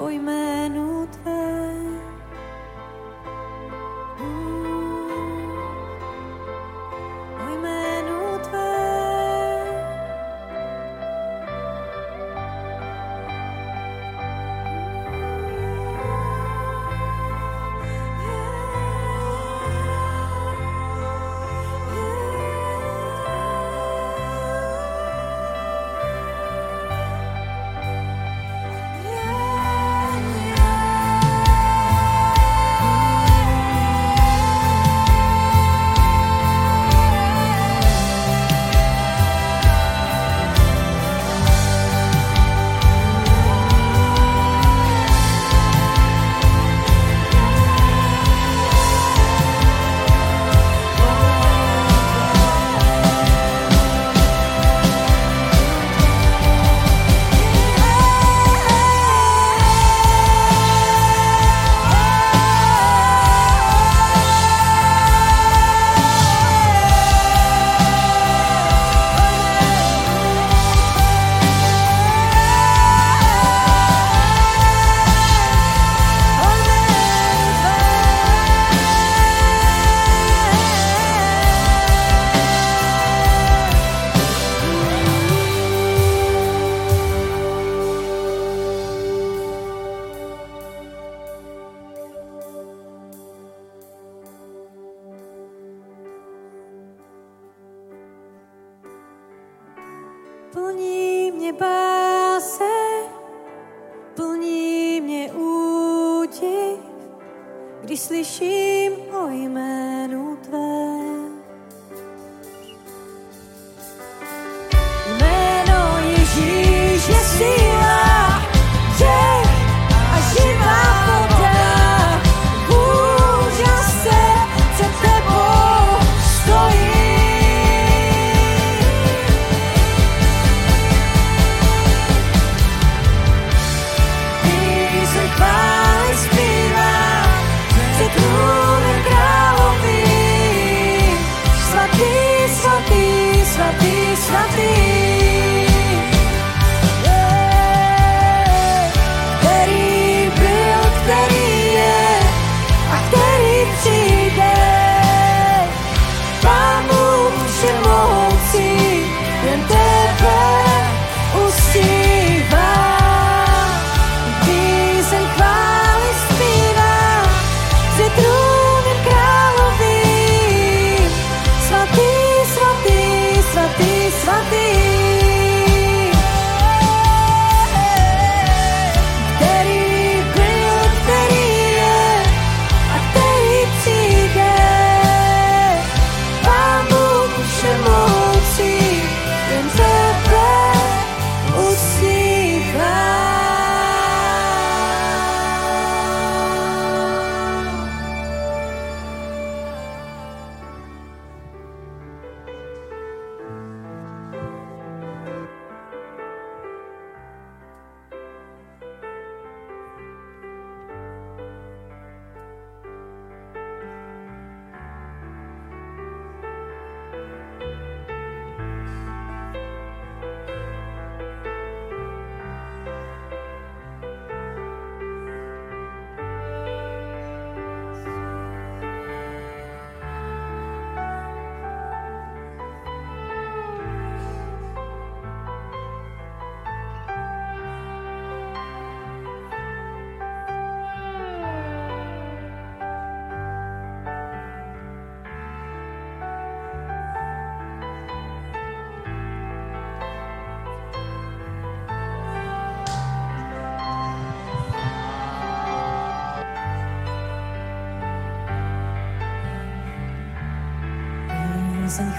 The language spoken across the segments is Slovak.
hoy me nutre.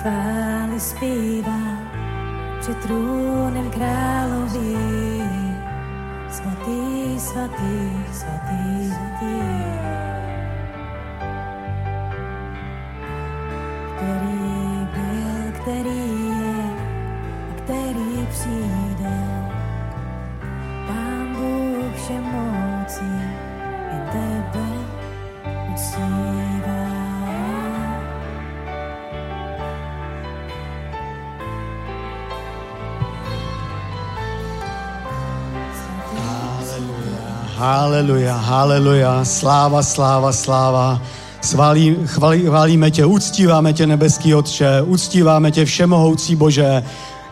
hvale spiva će trunem kralovi Svati, svati, svati, svati, svati. Haleluja, sláva, sláva, sláva. Svalí, chvalí, chválíme tě, uctíváme tě, nebeský Otče, uctíváme tě, všemohoucí Bože.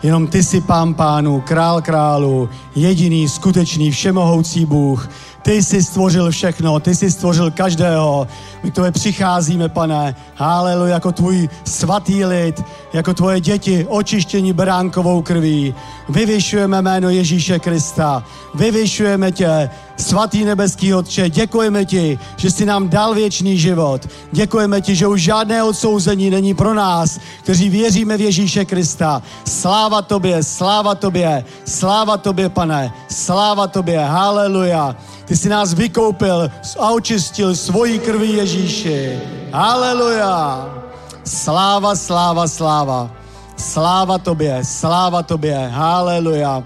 Jenom ty jsi pán pánu, král králu, jediný, skutečný, všemohoucí Bůh. Ty jsi stvořil všechno, ty jsi stvořil každého. My k tobě přicházíme, pane, haleluja, jako tvůj svatý lid, jako tvoje děti, očištění beránkovou krví. Vyvyšujeme jméno Ježíše Krista, vyvyšujeme tě, svatý nebeský Otče, děkujeme ti, že jsi nám dal věčný život. Děkujeme ti, že už žádné odsouzení není pro nás, kteří věříme v Ježíše Krista. Sláva tobě, sláva tobě, sláva tobě, pane, sláva tobě, haleluja. Ty jsi nás vykoupil a očistil svojí krví Ježíši. Haleluja. Sláva, sláva, sláva. Sláva tobě, sláva tobě, haleluja.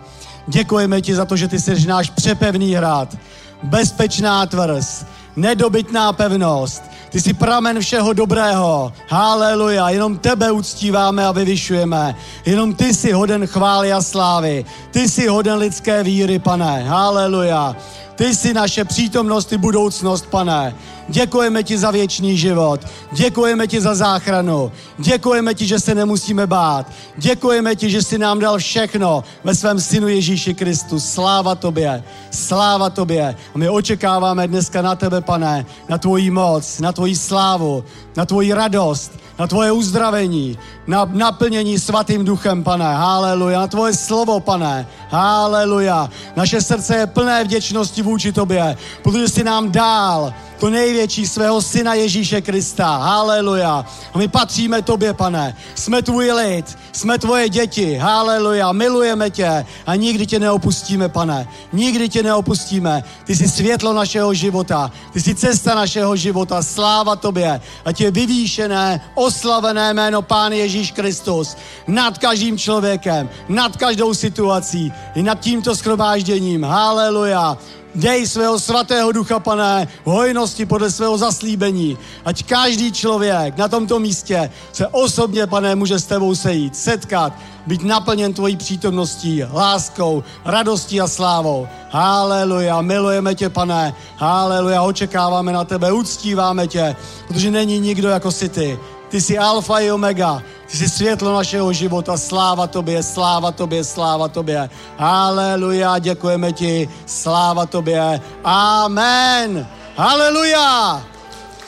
Děkujeme ti za to, že ty jsi náš přepevný hrad, bezpečná tvrz, nedobytná pevnost. Ty jsi pramen všeho dobrého. Haleluja. Jenom tebe uctíváme a vyvyšujeme. Jenom ty jsi hoden chvály a slávy. Ty jsi hoden lidské víry, pane. Haleluja. Ty jsi naše přítomnost i budoucnost, pane. Děkujeme ti za věčný život. Děkujeme ti za záchranu. Děkujeme ti, že se nemusíme bát. Děkujeme ti, že jsi nám dal všechno ve svém synu Ježíši Kristu. Sláva tobě. Sláva tobě. A my očekáváme dneska na tebe, pane, na tvoji moc, na tvoji slávu, na tvoji radost, na tvoje uzdravení, na naplnění svatým duchem, pane. Haleluja. Na tvoje slovo, pane. Haleluja. Naše srdce je plné vděčnosti vůči tobě, protože jsi nám dál to největší svého syna Ježíše Krista. Haleluja. A my patříme tobě, pane. Jsme tvůj lid, jsme tvoje děti. Haleluja. Milujeme tě a nikdy tě neopustíme, pane. Nikdy tě neopustíme. Ty jsi světlo našeho života. Ty jsi cesta našeho života. Sláva tobě. A tě vyvýšené, oslavené jméno Pán Ježíš Kristus nad každým člověkem, nad každou situací i nad tímto schromážděním. Haleluja. Dej svého svatého ducha, pane, v hojnosti podle svého zaslíbení. Ať každý člověk na tomto místě se osobně, pane, může s tebou sejít, setkat, být naplněn tvojí přítomností, láskou, radostí a slávou. Haleluja, milujeme tě, pane. Haleluja, očekáváme na tebe, uctíváme tě, protože není nikdo jako si ty. Ty jsi alfa i omega. Ty jsi světlo našeho života. Sláva tobě, sláva tobě, sláva tobě. Haleluja, děkujeme ti. Sláva tobě. Amen. Haleluja.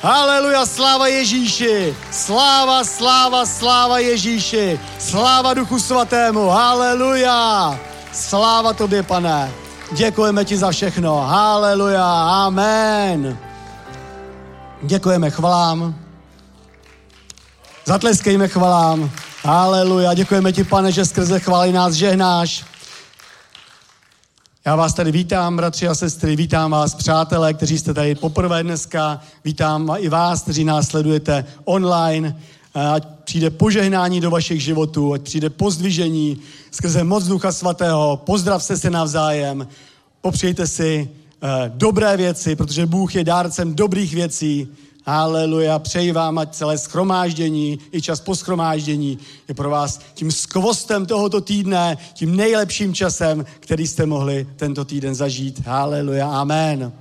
Haleluja, sláva Ježíši. Sláva, sláva, sláva Ježíši. Sláva Duchu Svatému. Haleluja. Sláva tobě, pane. Děkujeme ti za všechno. Haleluja. Amen. Děkujeme chvalám. Zatleskejme chvalám. Haleluja. Děkujeme ti, pane, že skrze chvály nás žehnáš. Já vás tady vítám, bratři a sestry, vítám vás, přátelé, kteří jste tady poprvé dneska, vítám i vás, kteří nás sledujete online, ať přijde požehnání do vašich životů, ať přijde pozdvižení skrze moc Ducha Svatého, pozdravte se navzájem, popřejte si eh, dobré věci, protože Bůh je dárcem dobrých věcí, Haleluja, přeji vám, ať celé schromáždění i čas po schromáždění je pro vás tím skvostem tohoto týdne, tím nejlepším časem, který jste mohli tento týden zažít. Haleluja, amen.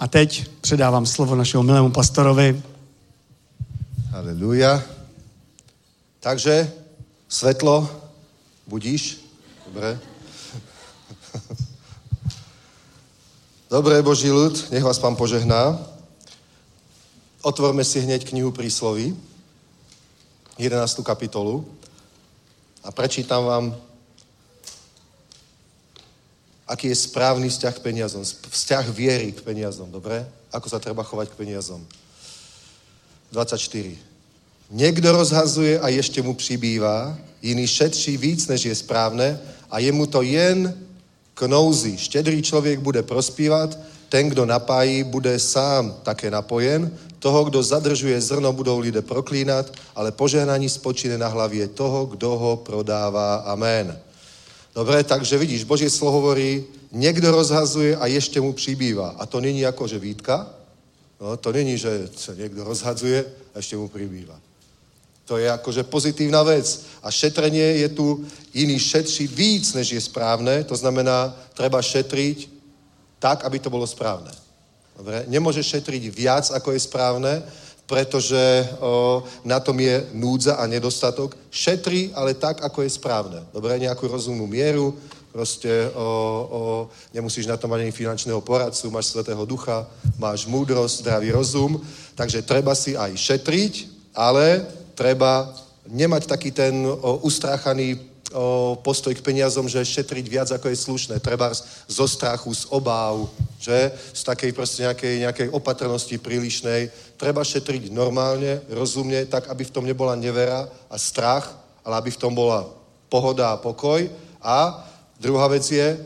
A teď předávám slovo našemu milému pastorovi. Haleluja. Takže svetlo, budíš? Dobre. Dobre, Boží ľud, nech vás pán požehná. Otvorme si hneď knihu prísloví, 11. kapitolu a prečítam vám, aký je správny vzťah k peniazom, vzťah viery k peniazom, dobre? Ako sa treba chovať k peniazom. 24. Někdo rozhazuje a ještě mu přibývá, jiný šetří víc, než je správné a je mu to jen k nouzi. Štědrý člověk bude prospívat, ten, kdo napájí, bude sám také napojen. Toho, kdo zadržuje zrno, budou lidé proklínat, ale požehnání spočíne na hlavě toho, kdo ho prodává. Amen. Dobre, takže vidíš, Boží slovo hovorí, někdo rozhazuje a ještě mu přibývá. A to není jako, že výtka, no, to není, že se někdo rozhazuje a ještě mu přibývá. To je akože pozitívna vec. A šetrenie je tu, iný šetří víc, než je správne. To znamená, treba šetriť tak, aby to bolo správne. Dobre? Nemôže šetriť viac, ako je správne, pretože o, na tom je núdza a nedostatok. Šetri, ale tak, ako je správne. Dobre, nejakú rozumnú mieru, proste o, o, nemusíš na to mať ani finančného poradcu, máš Svetého Ducha, máš múdrosť, zdravý rozum, takže treba si aj šetriť, ale treba nemať taký ten o, ustráchaný o, postoj k peniazom, že šetriť viac ako je slušné. Treba zo strachu, z obáv, že? Z takej proste nejakej, nejakej opatrnosti prílišnej. Treba šetriť normálne, rozumne, tak, aby v tom nebola nevera a strach, ale aby v tom bola pohoda a pokoj. A druhá vec je,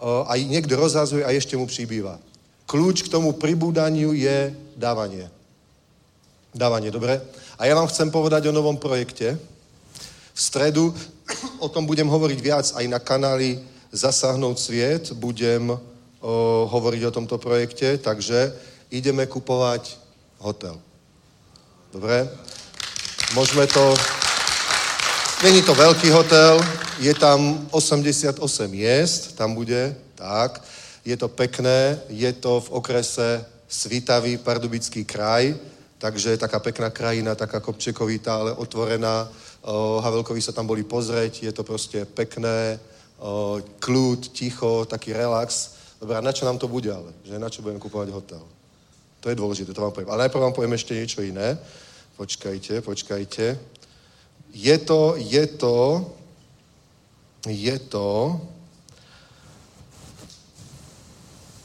o, aj niekto rozhazuje a ešte mu přibýva. Kľúč k tomu pribúdaniu je dávanie. Dávanie, dobre? A ja vám chcem povedať o novom projekte. V stredu o tom budem hovoriť viac aj na kanáli Zasahnout sviet. Budem o, hovoriť o tomto projekte, takže ideme kupovať hotel. Dobre? Môžeme to... Není to veľký hotel, je tam 88 miest, tam bude, tak. Je to pekné, je to v okrese Svitavý, Pardubický kraj, takže taká pekná krajina, taká kopčekovitá, ale otvorená Havelkovi sa tam boli pozrieť, je to proste pekné, kľud, ticho, taký relax. Dobre, a na čo nám to bude ale? Že na čo budeme kupovať hotel? To je dôležité, to vám poviem. Ale najprv vám poviem ešte niečo iné. Počkajte, počkajte. Je to, je to, je to,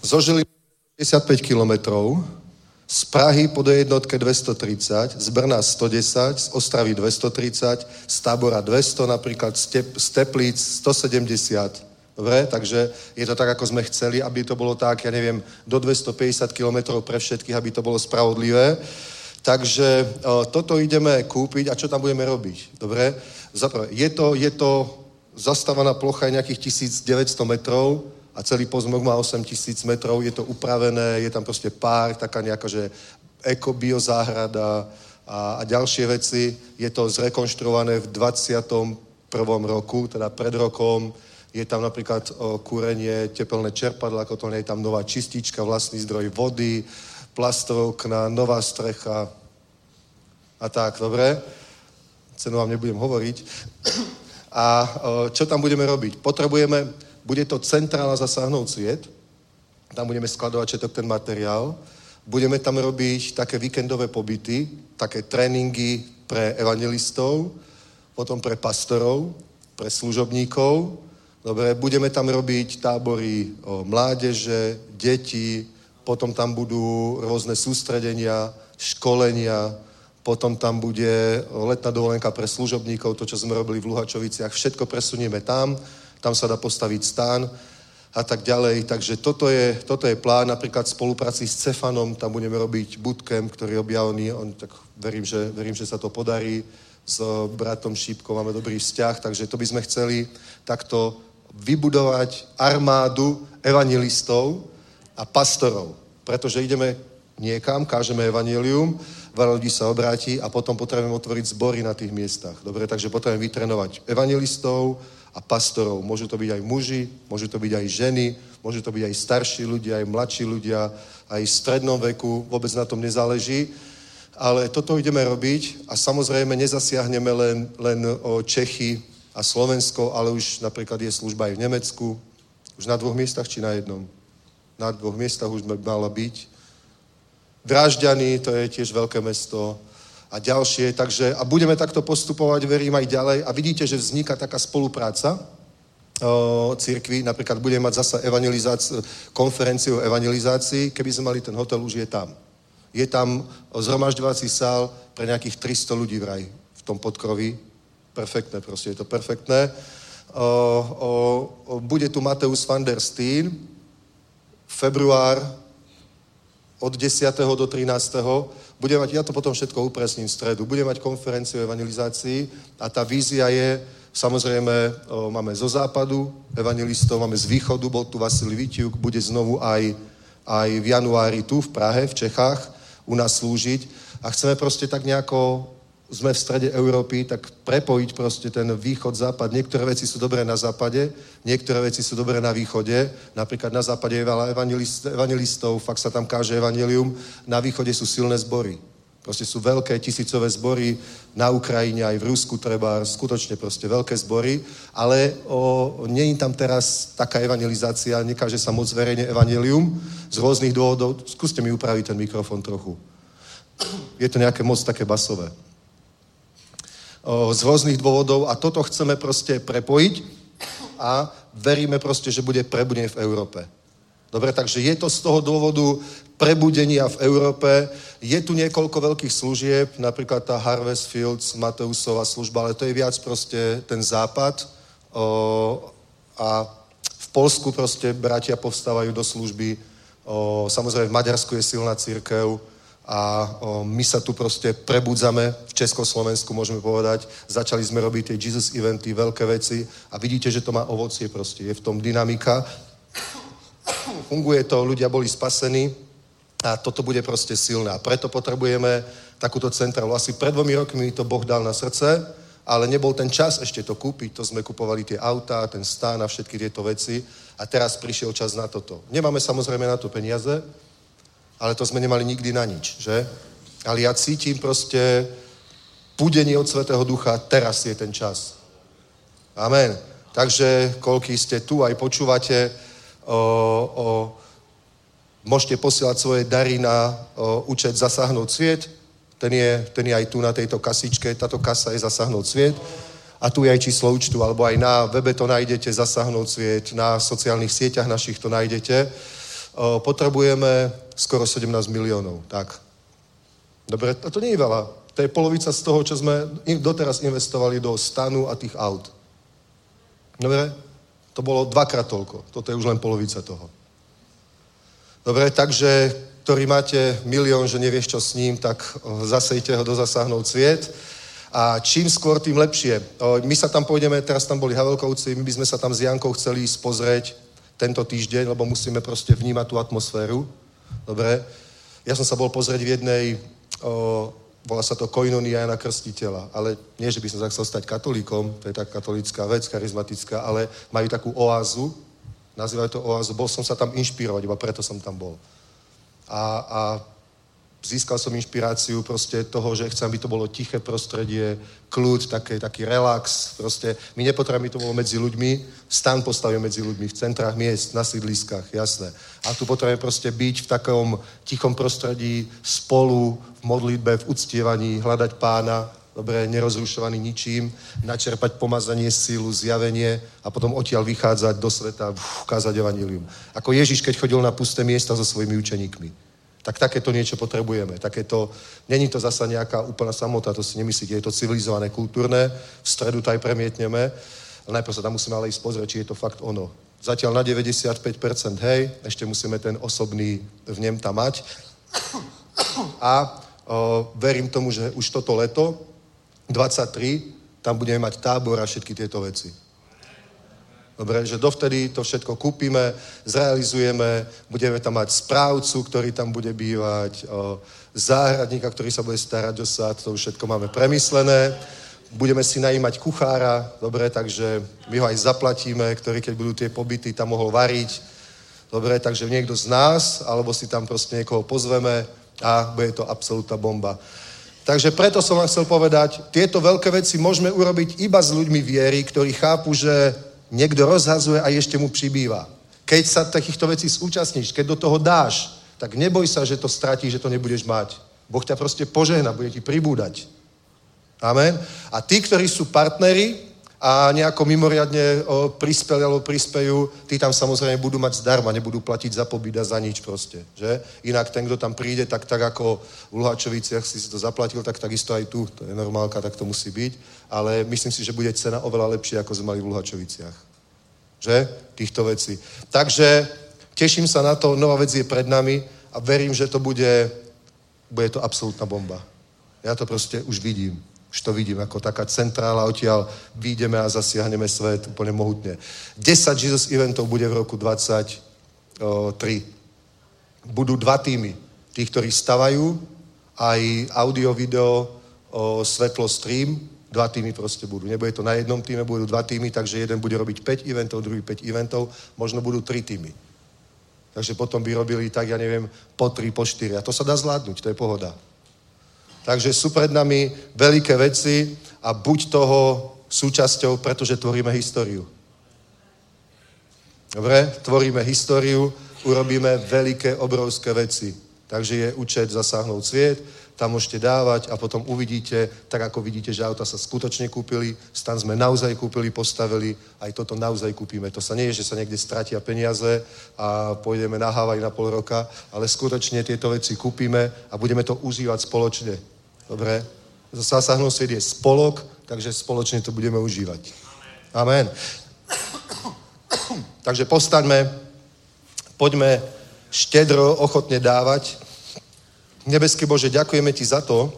zo Žiliny 55 kilometrov, z Prahy po jednotke 230, z Brna 110, z Ostravy 230, z Tábora 200 napríklad, z, Tep, z Teplíc 170. Dobre, takže je to tak, ako sme chceli, aby to bolo tak, ja neviem, do 250 km pre všetkých, aby to bolo spravodlivé. Takže o, toto ideme kúpiť a čo tam budeme robiť? Dobre, zaprvé, je to, je to zastávaná plocha je nejakých 1900 metrov, a celý pozmok má 8 tisíc metrov, je to upravené, je tam proste pár, taká nejaká, že ekobiozáhrada a, a ďalšie veci. Je to zrekonštruované v 21. roku, teda pred rokom. Je tam napríklad o, kúrenie, tepelné čerpadla, ako to nie je tam nová čistička, vlastný zdroj vody, plastové okna, nová strecha a tak, dobre? Cenu vám nebudem hovoriť. A o, čo tam budeme robiť? Potrebujeme bude to centrála zasáhnout sviet, tam budeme skladovať všetok ten materiál, budeme tam robiť také víkendové pobyty, také tréningy pre evangelistov, potom pre pastorov, pre služobníkov. Dobre, budeme tam robiť tábory o mládeže, deti, potom tam budú rôzne sústredenia, školenia, potom tam bude letná dovolenka pre služobníkov, to, čo sme robili v Luhačoviciach, všetko presunieme tam tam sa dá postaviť stán a tak ďalej. Takže toto je, toto je plán, napríklad v spolupráci s Cefanom, tam budeme robiť bootcamp, ktorý je objavný, on, tak verím že, verím, že sa to podarí. S bratom Šípkom máme dobrý vzťah, takže to by sme chceli takto vybudovať armádu evangelistov a pastorov. Pretože ideme niekam, kážeme evanelium, veľa ľudí sa obráti a potom potrebujeme otvoriť zbory na tých miestach. Dobre, takže potrebujeme vytrenovať evangelistov, a pastorov. Môžu to byť aj muži, môžu to byť aj ženy, môžu to byť aj starší ľudia, aj mladší ľudia, aj v strednom veku, vôbec na tom nezáleží. Ale toto ideme robiť a samozrejme nezasiahneme len, len o Čechy a Slovensko, ale už napríklad je služba aj v Nemecku. Už na dvoch miestach či na jednom? Na dvoch miestach už by mala byť. Drážďany, to je tiež veľké mesto a ďalšie. Takže, a budeme takto postupovať, verím, aj ďalej. A vidíte, že vzniká taká spolupráca o, církvy. Napríklad budeme mať zasa konferenciu o evangelizácii. Keby sme mali ten hotel, už je tam. Je tam zhromažďovací sál pre nejakých 300 ľudí vraj v tom podkroví. Perfektné, proste je to perfektné. O, o, o, bude tu Mateus van der Steen, február od 10. do 13 bude mať, ja to potom všetko upresním v stredu, bude mať konferenciu o evangelizácii a tá vízia je, samozrejme, máme zo západu evangelistov, máme z východu, bol tu Vasilij Vitiuk, bude znovu aj, aj v januári tu v Prahe, v Čechách, u nás slúžiť. A chceme proste tak nejako sme v strede Európy, tak prepojiť proste ten východ, západ. Niektoré veci sú dobré na západe, niektoré veci sú dobré na východe. Napríklad na západe je veľa evangelist, evangelistov, fakt sa tam káže evanelium. Na východe sú silné zbory. Proste sú veľké tisícové zbory na Ukrajine, aj v Rusku treba, skutočne proste veľké zbory, ale o, nie je tam teraz taká evangelizácia, nekáže sa moc verejne evanelium z rôznych dôvodov. Skúste mi upraviť ten mikrofón trochu. Je to nejaké moc také basové z rôznych dôvodov a toto chceme proste prepojiť a veríme proste, že bude prebudenie v Európe. Dobre, takže je to z toho dôvodu prebudenia v Európe. Je tu niekoľko veľkých služieb, napríklad tá Harvest Fields, Mateusová služba, ale to je viac proste ten západ. O, a v Polsku proste bratia povstávajú do služby. O, samozrejme v Maďarsku je silná církev a o, my sa tu proste prebudzame v Československu, môžeme povedať. Začali sme robiť tie Jesus eventy, veľké veci a vidíte, že to má ovocie proste. Je v tom dynamika. Funguje to, ľudia boli spasení a toto bude proste silné. A preto potrebujeme takúto centrálu. Asi pred dvomi rokmi mi to Boh dal na srdce, ale nebol ten čas ešte to kúpiť. To sme kupovali tie autá, ten stán a všetky tieto veci. A teraz prišiel čas na toto. Nemáme samozrejme na to peniaze, ale to sme nemali nikdy na nič, že? Ale ja cítim proste púdenie od Svetého Ducha, teraz je ten čas. Amen. Takže, koľký ste tu, aj počúvate, o, o, môžete posielať svoje dary na o, účet Zasáhnout sviet. Ten je, ten je aj tu na tejto kasičke. Táto kasa je Zasáhnout sviet. A tu je aj číslo účtu, alebo aj na webe to nájdete, Zasáhnout sviet, na sociálnych sieťach našich to nájdete o, potrebujeme skoro 17 miliónov. Tak. Dobre, a to nie je veľa. To je polovica z toho, čo sme doteraz investovali do stanu a tých aut. Dobre? To bolo dvakrát toľko. Toto je už len polovica toho. Dobre, takže, ktorý máte milión, že nevieš, čo s ním, tak zasejte ho do zasáhnout sviet. A čím skôr, tým lepšie. My sa tam pôjdeme, teraz tam boli Havelkovci, my by sme sa tam s Jankou chceli ísť pozrieť tento týždeň, lebo musíme proste vnímať tú atmosféru. Dobre? Ja som sa bol pozrieť v jednej, o, volá sa to Koinonia Jana Krstiteľa, ale nie, že by som sa chcel stať katolíkom, to je tak katolická vec, charizmatická, ale majú takú oázu, nazývajú to oázu, bol som sa tam inšpirovať, iba preto som tam bol. A, a získal som inšpiráciu proste toho, že chcem, aby to bolo tiché prostredie, kľud, taký, taký relax. Proste my nepotrebujeme, to bolo medzi ľuďmi, stan postavíme medzi ľuďmi, v centrách miest, na sídliskách, jasné. A tu potrebujeme proste byť v takom tichom prostredí, spolu, v modlitbe, v uctievaní, hľadať pána, dobre, nerozrušovaný ničím, načerpať pomazanie, sílu, zjavenie a potom odtiaľ vychádzať do sveta, uf, kázať evanílium. Ako Ježiš, keď chodil na pusté miesta so svojimi učeníkmi tak takéto niečo potrebujeme. Takéto, není to zasa nejaká úplná samota, to si nemyslíte, je to civilizované, kultúrne, v stredu to aj premietneme, ale najprv sa tam musíme ale ísť pozrieť, či je to fakt ono. Zatiaľ na 95% hej, ešte musíme ten osobný v ňom tam mať. A o, verím tomu, že už toto leto, 23, tam budeme mať tábor a všetky tieto veci. Dobre, že dovtedy to všetko kúpime, zrealizujeme, budeme tam mať správcu, ktorý tam bude bývať, záhradníka, ktorý sa bude starať o sad, to už všetko máme premyslené. Budeme si najímať kuchára, dobre, takže my ho aj zaplatíme, ktorý keď budú tie pobyty, tam mohol variť. Dobre, takže niekto z nás, alebo si tam proste niekoho pozveme a bude to absolútna bomba. Takže preto som vám chcel povedať, tieto veľké veci môžeme urobiť iba s ľuďmi viery, ktorí chápu, že niekto rozhazuje a ešte mu přibýva. Keď sa takýchto vecí zúčastníš, keď do toho dáš, tak neboj sa, že to stratíš, že to nebudeš mať. Boh ťa proste požehna, bude ti pribúdať. Amen. A tí, ktorí sú partneri a nejako mimoriadne prispeli alebo prispejú, tí tam samozrejme budú mať zdarma, nebudú platiť za pobyt a za nič proste. Že? Inak ten, kto tam príde, tak, tak ako v Luhačoviciach si to zaplatil, tak takisto aj tu. To je normálka, tak to musí byť. Ale myslím si, že bude cena oveľa lepšia, ako sme mali v Luhačoviciach. Že? Týchto vecí. Takže teším sa na to, nová vec je pred nami a verím, že to bude, bude to absolútna bomba. Ja to proste už vidím. Už to vidím ako taká centrála, odtiaľ výjdeme a zasiahneme svet úplne mohutne. 10 Jesus eventov bude v roku 23. Budú dva týmy. Tí, ktorí stavajú, aj audio, video, svetlo, stream, dva týmy proste budú. Nebude to na jednom týme, budú dva týmy, takže jeden bude robiť 5 eventov, druhý 5 eventov, možno budú tri týmy. Takže potom by robili tak, ja neviem, po tri, po štyri. A to sa dá zvládnuť, to je pohoda. Takže sú pred nami veľké veci a buď toho súčasťou, pretože tvoríme históriu. Dobre? Tvoríme históriu, urobíme veľké, obrovské veci. Takže je účet zasáhnout sviet, tam môžete dávať a potom uvidíte, tak ako vidíte, že auta sa skutočne kúpili, stan sme naozaj kúpili, postavili, aj toto naozaj kúpime. To sa nie je, že sa niekde stratia peniaze a pôjdeme na Havaj na pol roka, ale skutočne tieto veci kúpime a budeme to užívať spoločne. Dobre? Zasáhnuť sviet je spolok, takže spoločne to budeme užívať. Amen. Takže postaňme, poďme štedro, ochotne dávať. Nebeský Bože, ďakujeme Ti za to,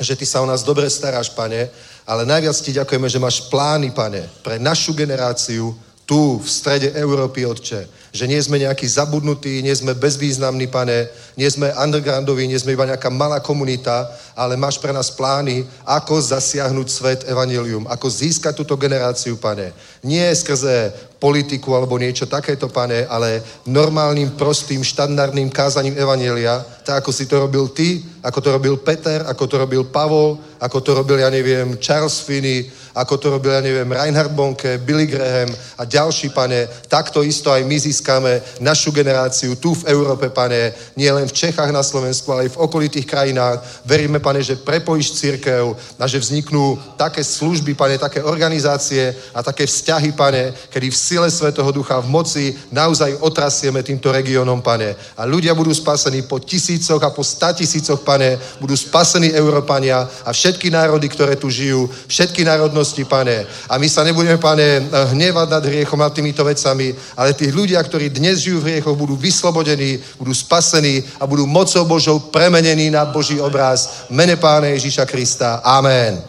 že Ty sa o nás dobre staráš, Pane, ale najviac Ti ďakujeme, že máš plány, Pane, pre našu generáciu tu, v strede Európy, Otče že nie sme nejakí zabudnutí, nie sme bezvýznamní, pane, nie sme undergroundoví, nie sme iba nejaká malá komunita, ale máš pre nás plány, ako zasiahnuť svet evanilium, ako získať túto generáciu, pane. Nie skrze politiku alebo niečo takéto, pane, ale normálnym, prostým, štandardným kázaním evanielia, tak ako si to robil ty, ako to robil Peter, ako to robil Pavol, ako to robil, ja neviem, Charles Finney, ako to robil, ja neviem, Reinhard Bonke, Billy Graham a ďalší, pane, takto isto aj my získame získame našu generáciu tu v Európe, pane, nie len v Čechách na Slovensku, ale aj v okolitých krajinách. Veríme, pane, že prepojíš církev a že vzniknú také služby, pane, také organizácie a také vzťahy, pane, kedy v sile Svetého Ducha, v moci naozaj otrasieme týmto regiónom, pane. A ľudia budú spasení po tisícoch a po sta tisícoch, pane, budú spasení Európania a všetky národy, ktoré tu žijú, všetky národnosti, pane. A my sa nebudeme, pane, hnevať nad hriechom a týmito vecami, ale tí ľudia, ktorí dnes žijú v hriechoch, budú vyslobodení, budú spasení a budú mocou Božou premenení na Boží obraz. V mene Pána Ježíša Krista. Amen.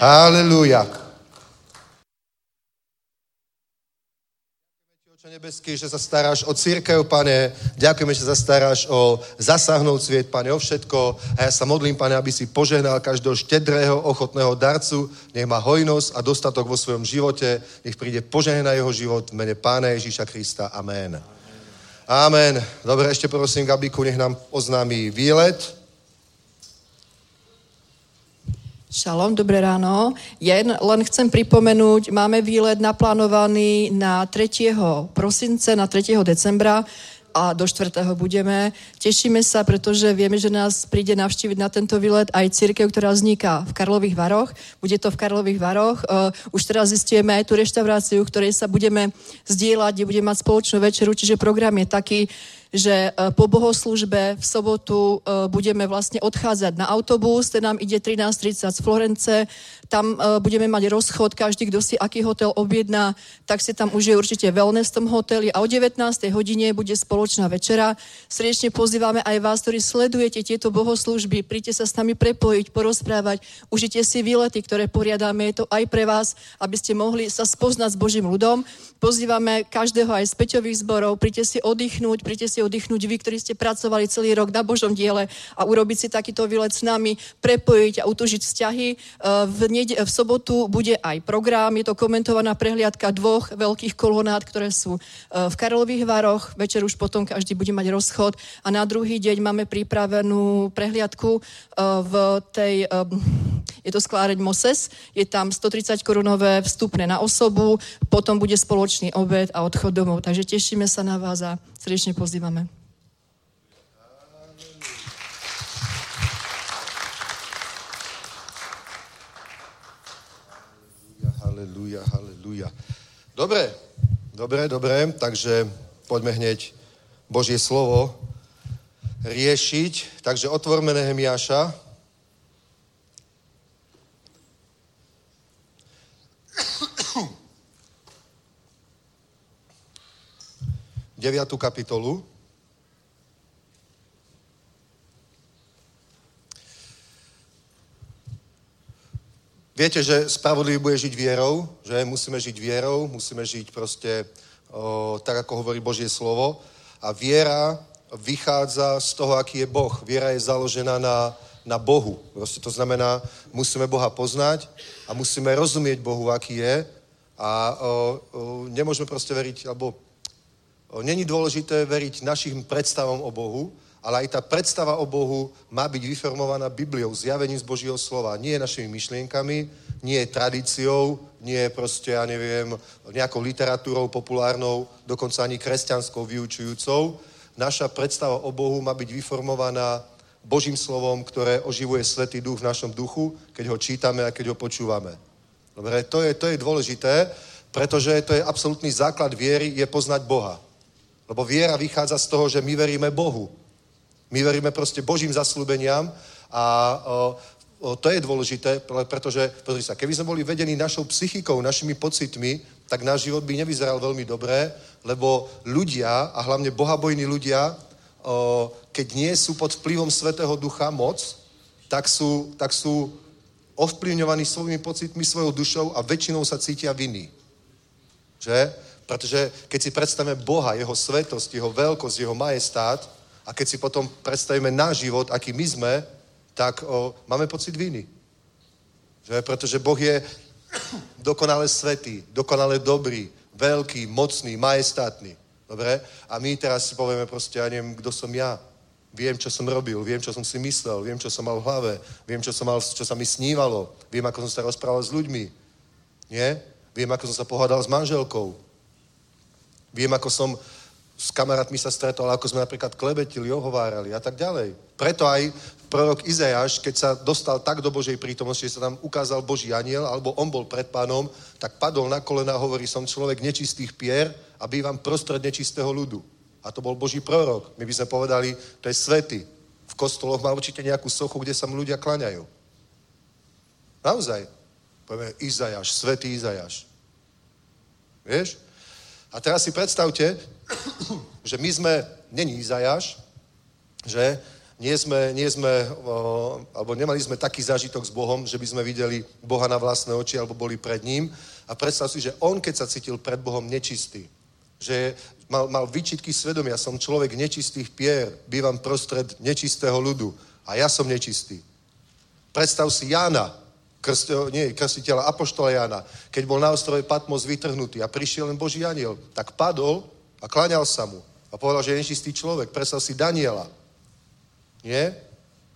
Halelujá. Oče nebeský, že sa staráš o církev, pane. Ďakujeme, že sa staráš o zasáhnout sviet, pane, o všetko. A ja sa modlím, pane, aby si požehnal každého štedrého, ochotného darcu. Nech má hojnosť a dostatok vo svojom živote. Nech príde požehná jeho život v mene Pána Ježíša Krista. Amen. Amen. Dobre, ešte prosím Gabiku, nech nám oznámí výlet. Šalom, dobré ráno. Jen len chcem pripomenúť, máme výlet naplánovaný na 3. prosince, na 3. decembra a do 4. budeme. Tešíme sa, pretože vieme, že nás príde navštíviť na tento výlet aj církev, ktorá vzniká v Karlových Varoch. Bude to v Karlových Varoch. Uh, už teraz zistíme aj tú reštauráciu, ktorej sa budeme zdieľať, kde budeme mať spoločnú večeru, čiže program je taký, že po bohoslužbe v sobotu budeme vlastne odchádzať na autobus, ten nám ide 13.30 z Florence, tam budeme mať rozchod, každý, kto si aký hotel objedná, tak si tam užije určite wellness v tom hoteli. A o 19. hodine bude spoločná večera. Srdečne pozývame aj vás, ktorí sledujete tieto bohoslužby, príďte sa s nami prepojiť, porozprávať, užite si výlety, ktoré poriadáme, je to aj pre vás, aby ste mohli sa spoznať s Božím ľudom. Pozývame každého aj z peťových zborov, príďte si oddychnúť, príďte si oddychnúť vy, ktorí ste pracovali celý rok na Božom diele a urobiť si takýto výlet s nami, prepojiť a utužiť vzťahy. V, nede- v sobotu bude aj program, je to komentovaná prehliadka dvoch veľkých kolonát, ktoré sú v Karlových Varoch. Večer už potom každý bude mať rozchod a na druhý deň máme pripravenú prehliadku v tej, je to skláreň Moses, je tam 130 korunové vstupné na osobu, potom bude spoločný obed a odchod domov. Takže tešíme sa na vás a srdečne pozývame. Halelúja, halelúja. Dobre, dobre, dobre, takže poďme hneď Božie slovo riešiť. Takže otvorme Nehemiáša. Deviatú kapitolu. Viete, že spravodlivý bude žiť vierou, že musíme žiť vierou, musíme žiť proste o, tak, ako hovorí Božie slovo. A viera vychádza z toho, aký je Boh. Viera je založená na, na Bohu. Proste to znamená, musíme Boha poznať a musíme rozumieť Bohu, aký je. A o, o, nemôžeme proste veriť, alebo není dôležité veriť našim predstavom o Bohu, ale aj tá predstava o Bohu má byť vyformovaná Bibliou, zjavením z Božieho slova. Nie našimi myšlienkami, nie tradíciou, nie proste, ja neviem, nejakou literatúrou populárnou, dokonca ani kresťanskou vyučujúcou. Naša predstava o Bohu má byť vyformovaná Božím slovom, ktoré oživuje Svetý duch v našom duchu, keď ho čítame a keď ho počúvame. Dobre, to je, to je dôležité, pretože to je absolútny základ viery, je poznať Boha. Lebo viera vychádza z toho, že my veríme Bohu. My veríme proste Božím zaslúbeniam a o, o, to je dôležité, pretože, pozri sa, keby sme boli vedení našou psychikou, našimi pocitmi, tak náš život by nevyzeral veľmi dobré, lebo ľudia, a hlavne bohabojní ľudia, o, keď nie sú pod vplyvom Svetého Ducha moc, tak sú, tak sú ovplyvňovaní svojimi pocitmi, svojou dušou a väčšinou sa cítia vinní. Že? Pretože keď si predstavíme Boha, Jeho svetosť, Jeho veľkosť, Jeho majestát, a keď si potom predstavíme náš život, aký my sme, tak o, máme pocit viny. Že? Pretože Boh je dokonale svetý, dokonale dobrý, veľký, mocný, majestátny. Dobre? A my teraz si povieme proste, ja neviem, kto som ja. Viem, čo som robil, viem, čo som si myslel, viem, čo som mal v hlave, viem, čo, som mal, čo sa mi snívalo, viem, ako som sa rozprával s ľuďmi. Nie? Viem, ako som sa pohádal s manželkou. Viem, ako som s kamarátmi sa stretol, ako sme napríklad klebetili, ohovárali a tak ďalej. Preto aj prorok Izajáš, keď sa dostal tak do Božej prítomnosti, že sa tam ukázal Boží aniel, alebo on bol pred pánom, tak padol na kolena a hovorí, som človek nečistých pier a bývam prostred nečistého ľudu. A to bol Boží prorok. My by sme povedali, to je svety. V kostoloch má určite nejakú sochu, kde sa mu ľudia klaňajú. Naozaj. Povieme Izajáš, svetý Izajáš. Vieš? A teraz si predstavte, že my sme, není Izajáš, že nie sme, nie sme alebo nemali sme taký zážitok s Bohom, že by sme videli Boha na vlastné oči alebo boli pred ním. A predstav si, že on, keď sa cítil pred Bohom nečistý, že mal, mal výčitky svedomia, som človek nečistých pier, bývam prostred nečistého ľudu a ja som nečistý. Predstav si Jána, krst, nie, krstiteľa Apoštola Jána, keď bol na ostrove Patmos vytrhnutý a prišiel len Boží aniel, tak padol a klaňal sa mu a povedal, že je nečistý človek. Predstav si Daniela. Nie?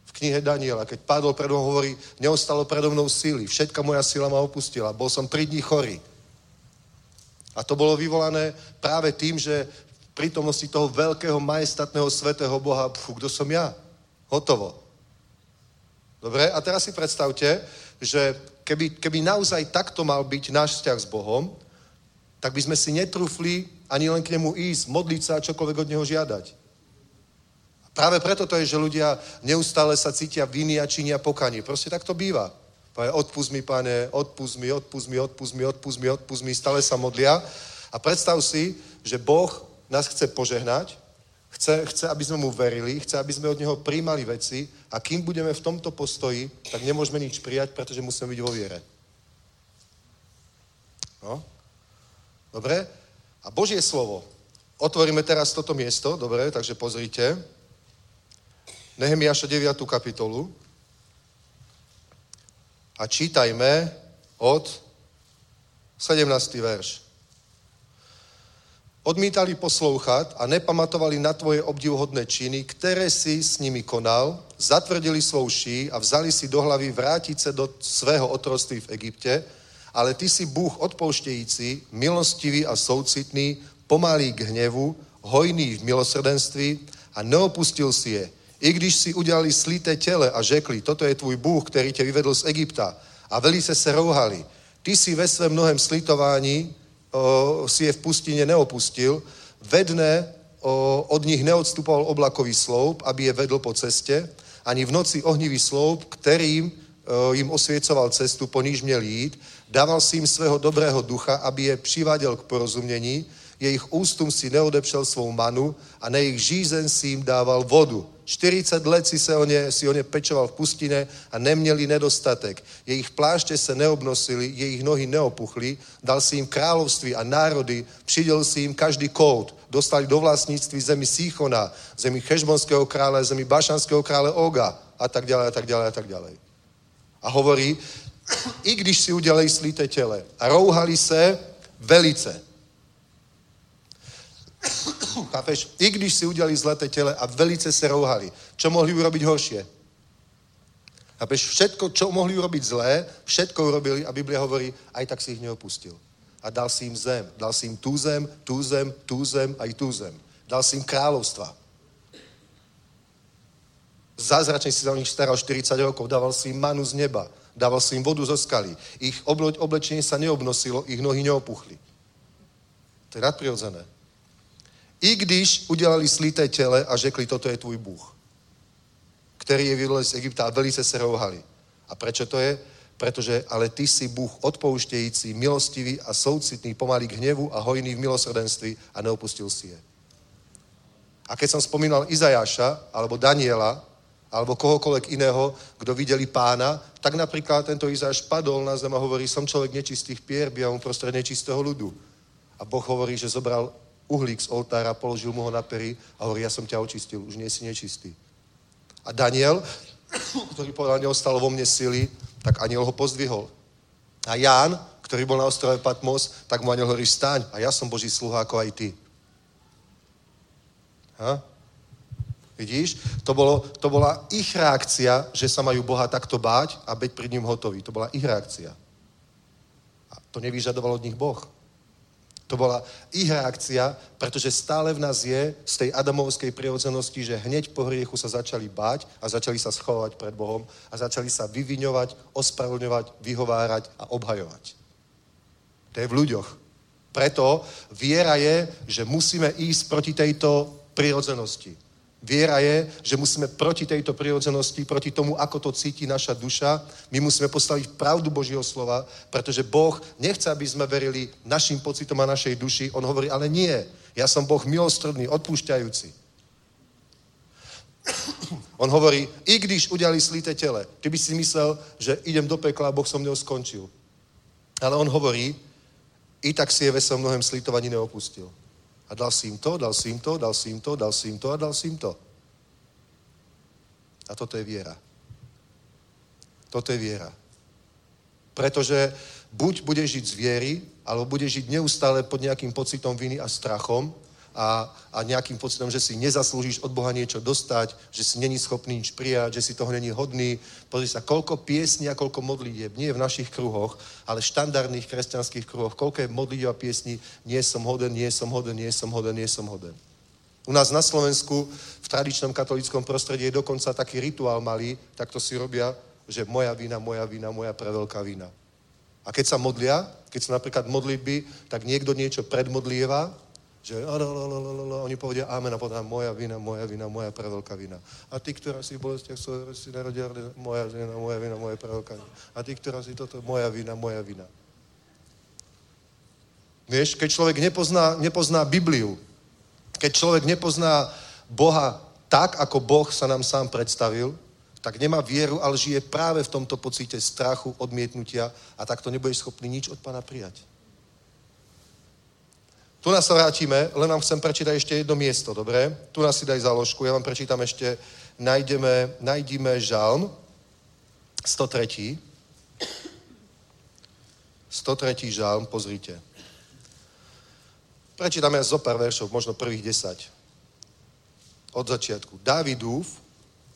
V knihe Daniela, keď padol predo mnou, hovorí, neostalo predo mnou síly, všetka moja sila ma opustila, bol som tri dní chorý. A to bolo vyvolané práve tým, že v prítomnosti toho veľkého, majestatného, svetého Boha, pfu, kto som ja? Hotovo. Dobre? A teraz si predstavte, že keby, keby naozaj takto mal byť náš vzťah s Bohom, tak by sme si netrúfli ani len k nemu ísť, modliť sa a čokoľvek od neho žiadať. A práve preto to je, že ľudia neustále sa cítia viny a činia pokanie. Proste tak to býva. Pane, odpust mi, pane, odpust mi, odpust mi, odpust mi, odpust mi, odpust mi, stále sa modlia. A predstav si, že Boh nás chce požehnať, chce, chce, aby sme mu verili, chce, aby sme od neho príjmali veci a kým budeme v tomto postoji, tak nemôžeme nič prijať, pretože musíme byť vo viere. No? Dobre? A Božie slovo. Otvoríme teraz toto miesto, dobre, takže pozrite. Nehemiáša 9. kapitolu a čítajme od 17. verš. Odmítali poslouchat a nepamatovali na tvoje obdivuhodné činy, které si s nimi konal, zatvrdili svou ší a vzali si do hlavy vrátit se do svého otroství v Egypte, ale ty si Bůh odpouštějící, milostivý a soucitný, pomalý k hněvu, hojný v milosrdenství a neopustil si je. I když si udělali slité těle a řekli, toto je tvůj Bůh, který tě vyvedl z Egypta a velice se rouhali. Ty si ve svém mnohem slitování si je v pustině neopustil, ve dne od nich neodstupoval oblakový sloup, aby je vedl po cestě, ani v noci ohnivý sloup, kterým jim osvěcoval cestu, po níž měl jít, dával si jim svého dobrého ducha, aby je přiváděl k porozumění, jejich ústům si neodepřel svou manu a na jejich žízen si jim dával vodu. 40 let si, se o ně, si o ně pečoval v pustine a neměli nedostatek. Jejich pláště se neobnosili, jejich nohy neopuchly, dal si jim království a národy, přiděl si jim každý kout, dostali do vlastnictví zemi Síchona, zemi Chešbonského krále, zemi Bašanského krále Oga a tak ďalej a tak ďalej a tak ďalej. A hovorí, i když si udělali slité těle a rouhali se velice, Chápeš? I když si udělali zlaté tele a velice se rouhali. Čo mohli urobiť horšie? Chápeš? Všetko, čo mohli urobiť zlé, všetko urobili a Biblia hovorí, aj tak si ich neopustil. A dal si im zem. Dal si im tú zem, tú zem, tú zem, aj tú zem. Dal si im kráľovstva. Zázračne si za nich staral 40 rokov, dával si im manu z neba, dával si im vodu zo skaly. Ich oblečenie sa neobnosilo, ich nohy neopuchli. To je nadprirodzené. I když udělali slité těle a řekli, toto je tvůj Bůh, který je vyvedl z Egypta a velice se rouhali. A prečo to je? Pretože ale ty si Bůh odpouštějící, milostivý a soucitný, pomalý k hnevu a hojný v milosrdenství a neopustil si je. A keď som spomínal Izajáša, alebo Daniela, alebo kohokoľvek iného, kto videli pána, tak napríklad tento Izajáš padol na zem a hovorí, som človek nečistých pier, bývam prostred nečistého ľudu. A Boh hovorí, že zobral uhlík z oltára, položil mu ho na pery a hovorí, ja som ťa očistil, už nie si nečistý. A Daniel, ktorý povedal, neostalo vo mne sily, tak aniel ho pozdvihol. A Ján, ktorý bol na ostrove Patmos, tak mu aniel hovorí, staň, a ja som Boží sluha ako aj ty. Ha? Vidíš? To, bolo, to bola ich reakcia, že sa majú Boha takto báť a byť pred ním hotový. To bola ich reakcia. A to nevyžadoval od nich Boh. To bola ich reakcia, pretože stále v nás je z tej adamovskej prirodzenosti, že hneď po hriechu sa začali báť a začali sa schovať pred Bohom a začali sa vyviňovať, ospravedlňovať, vyhovárať a obhajovať. To je v ľuďoch. Preto viera je, že musíme ísť proti tejto prirodzenosti. Viera je, že musíme proti tejto prirodzenosti, proti tomu, ako to cíti naša duša, my musíme postaviť pravdu Božieho slova, pretože Boh nechce, aby sme verili našim pocitom a našej duši. On hovorí, ale nie, ja som Boh milostrdný, odpúšťajúci. On hovorí, i když udělali slíte tele, ty by si myslel, že idem do pekla a Boh som mnou skončil. Ale on hovorí, i tak si je ve svém mnohem slítovaní neopustil. A dal si im to, dal si im to, dal si im to, dal si im to a dal si im to. A toto je viera. Toto je viera. Pretože buď budeš žiť z viery, alebo budeš žiť neustále pod nejakým pocitom viny a strachom, a, a nejakým pocitom, že si nezaslúžiš od Boha niečo dostať, že si není schopný nič prijať, že si toho není hodný. Pozri sa, koľko piesní a koľko modlitieb, nie v našich kruhoch, ale štandardných kresťanských kruhoch, koľko je modlitieb a piesní, nie som hoden, nie som hoden, nie som hoden, nie som hoden. U nás na Slovensku v tradičnom katolickom prostredí je dokonca taký rituál malý, tak to si robia, že moja vina, moja vina, moja preveľká vina. A keď sa modlia, keď sa napríklad modlitby, tak niekto niečo predmodlieva že oni povedia amen a potom moja vina, moja vina, moja preveľká vina. A ty, ktorá si v bolestiach svojho si narodila, moja vina, moja vina, moja preveľká vina. A ty, ktorá si toto, moja vina, moja vina. Vieš, keď človek nepozná, nepozná Bibliu, keď človek nepozná Boha tak, ako Boh sa nám sám predstavil, tak nemá vieru, ale žije práve v tomto pocite strachu, odmietnutia a tak to nebudeš schopný nič od Pána prijať. Tu nás sa vrátime, len vám chcem prečítať ešte jedno miesto, dobre? Tu nás si daj záložku, ja vám prečítam ešte, nájdeme, nájdime žalm 103. 103. žalm, pozrite. Prečítame zo pár veršov, možno prvých 10. Od začiatku. Dávidův,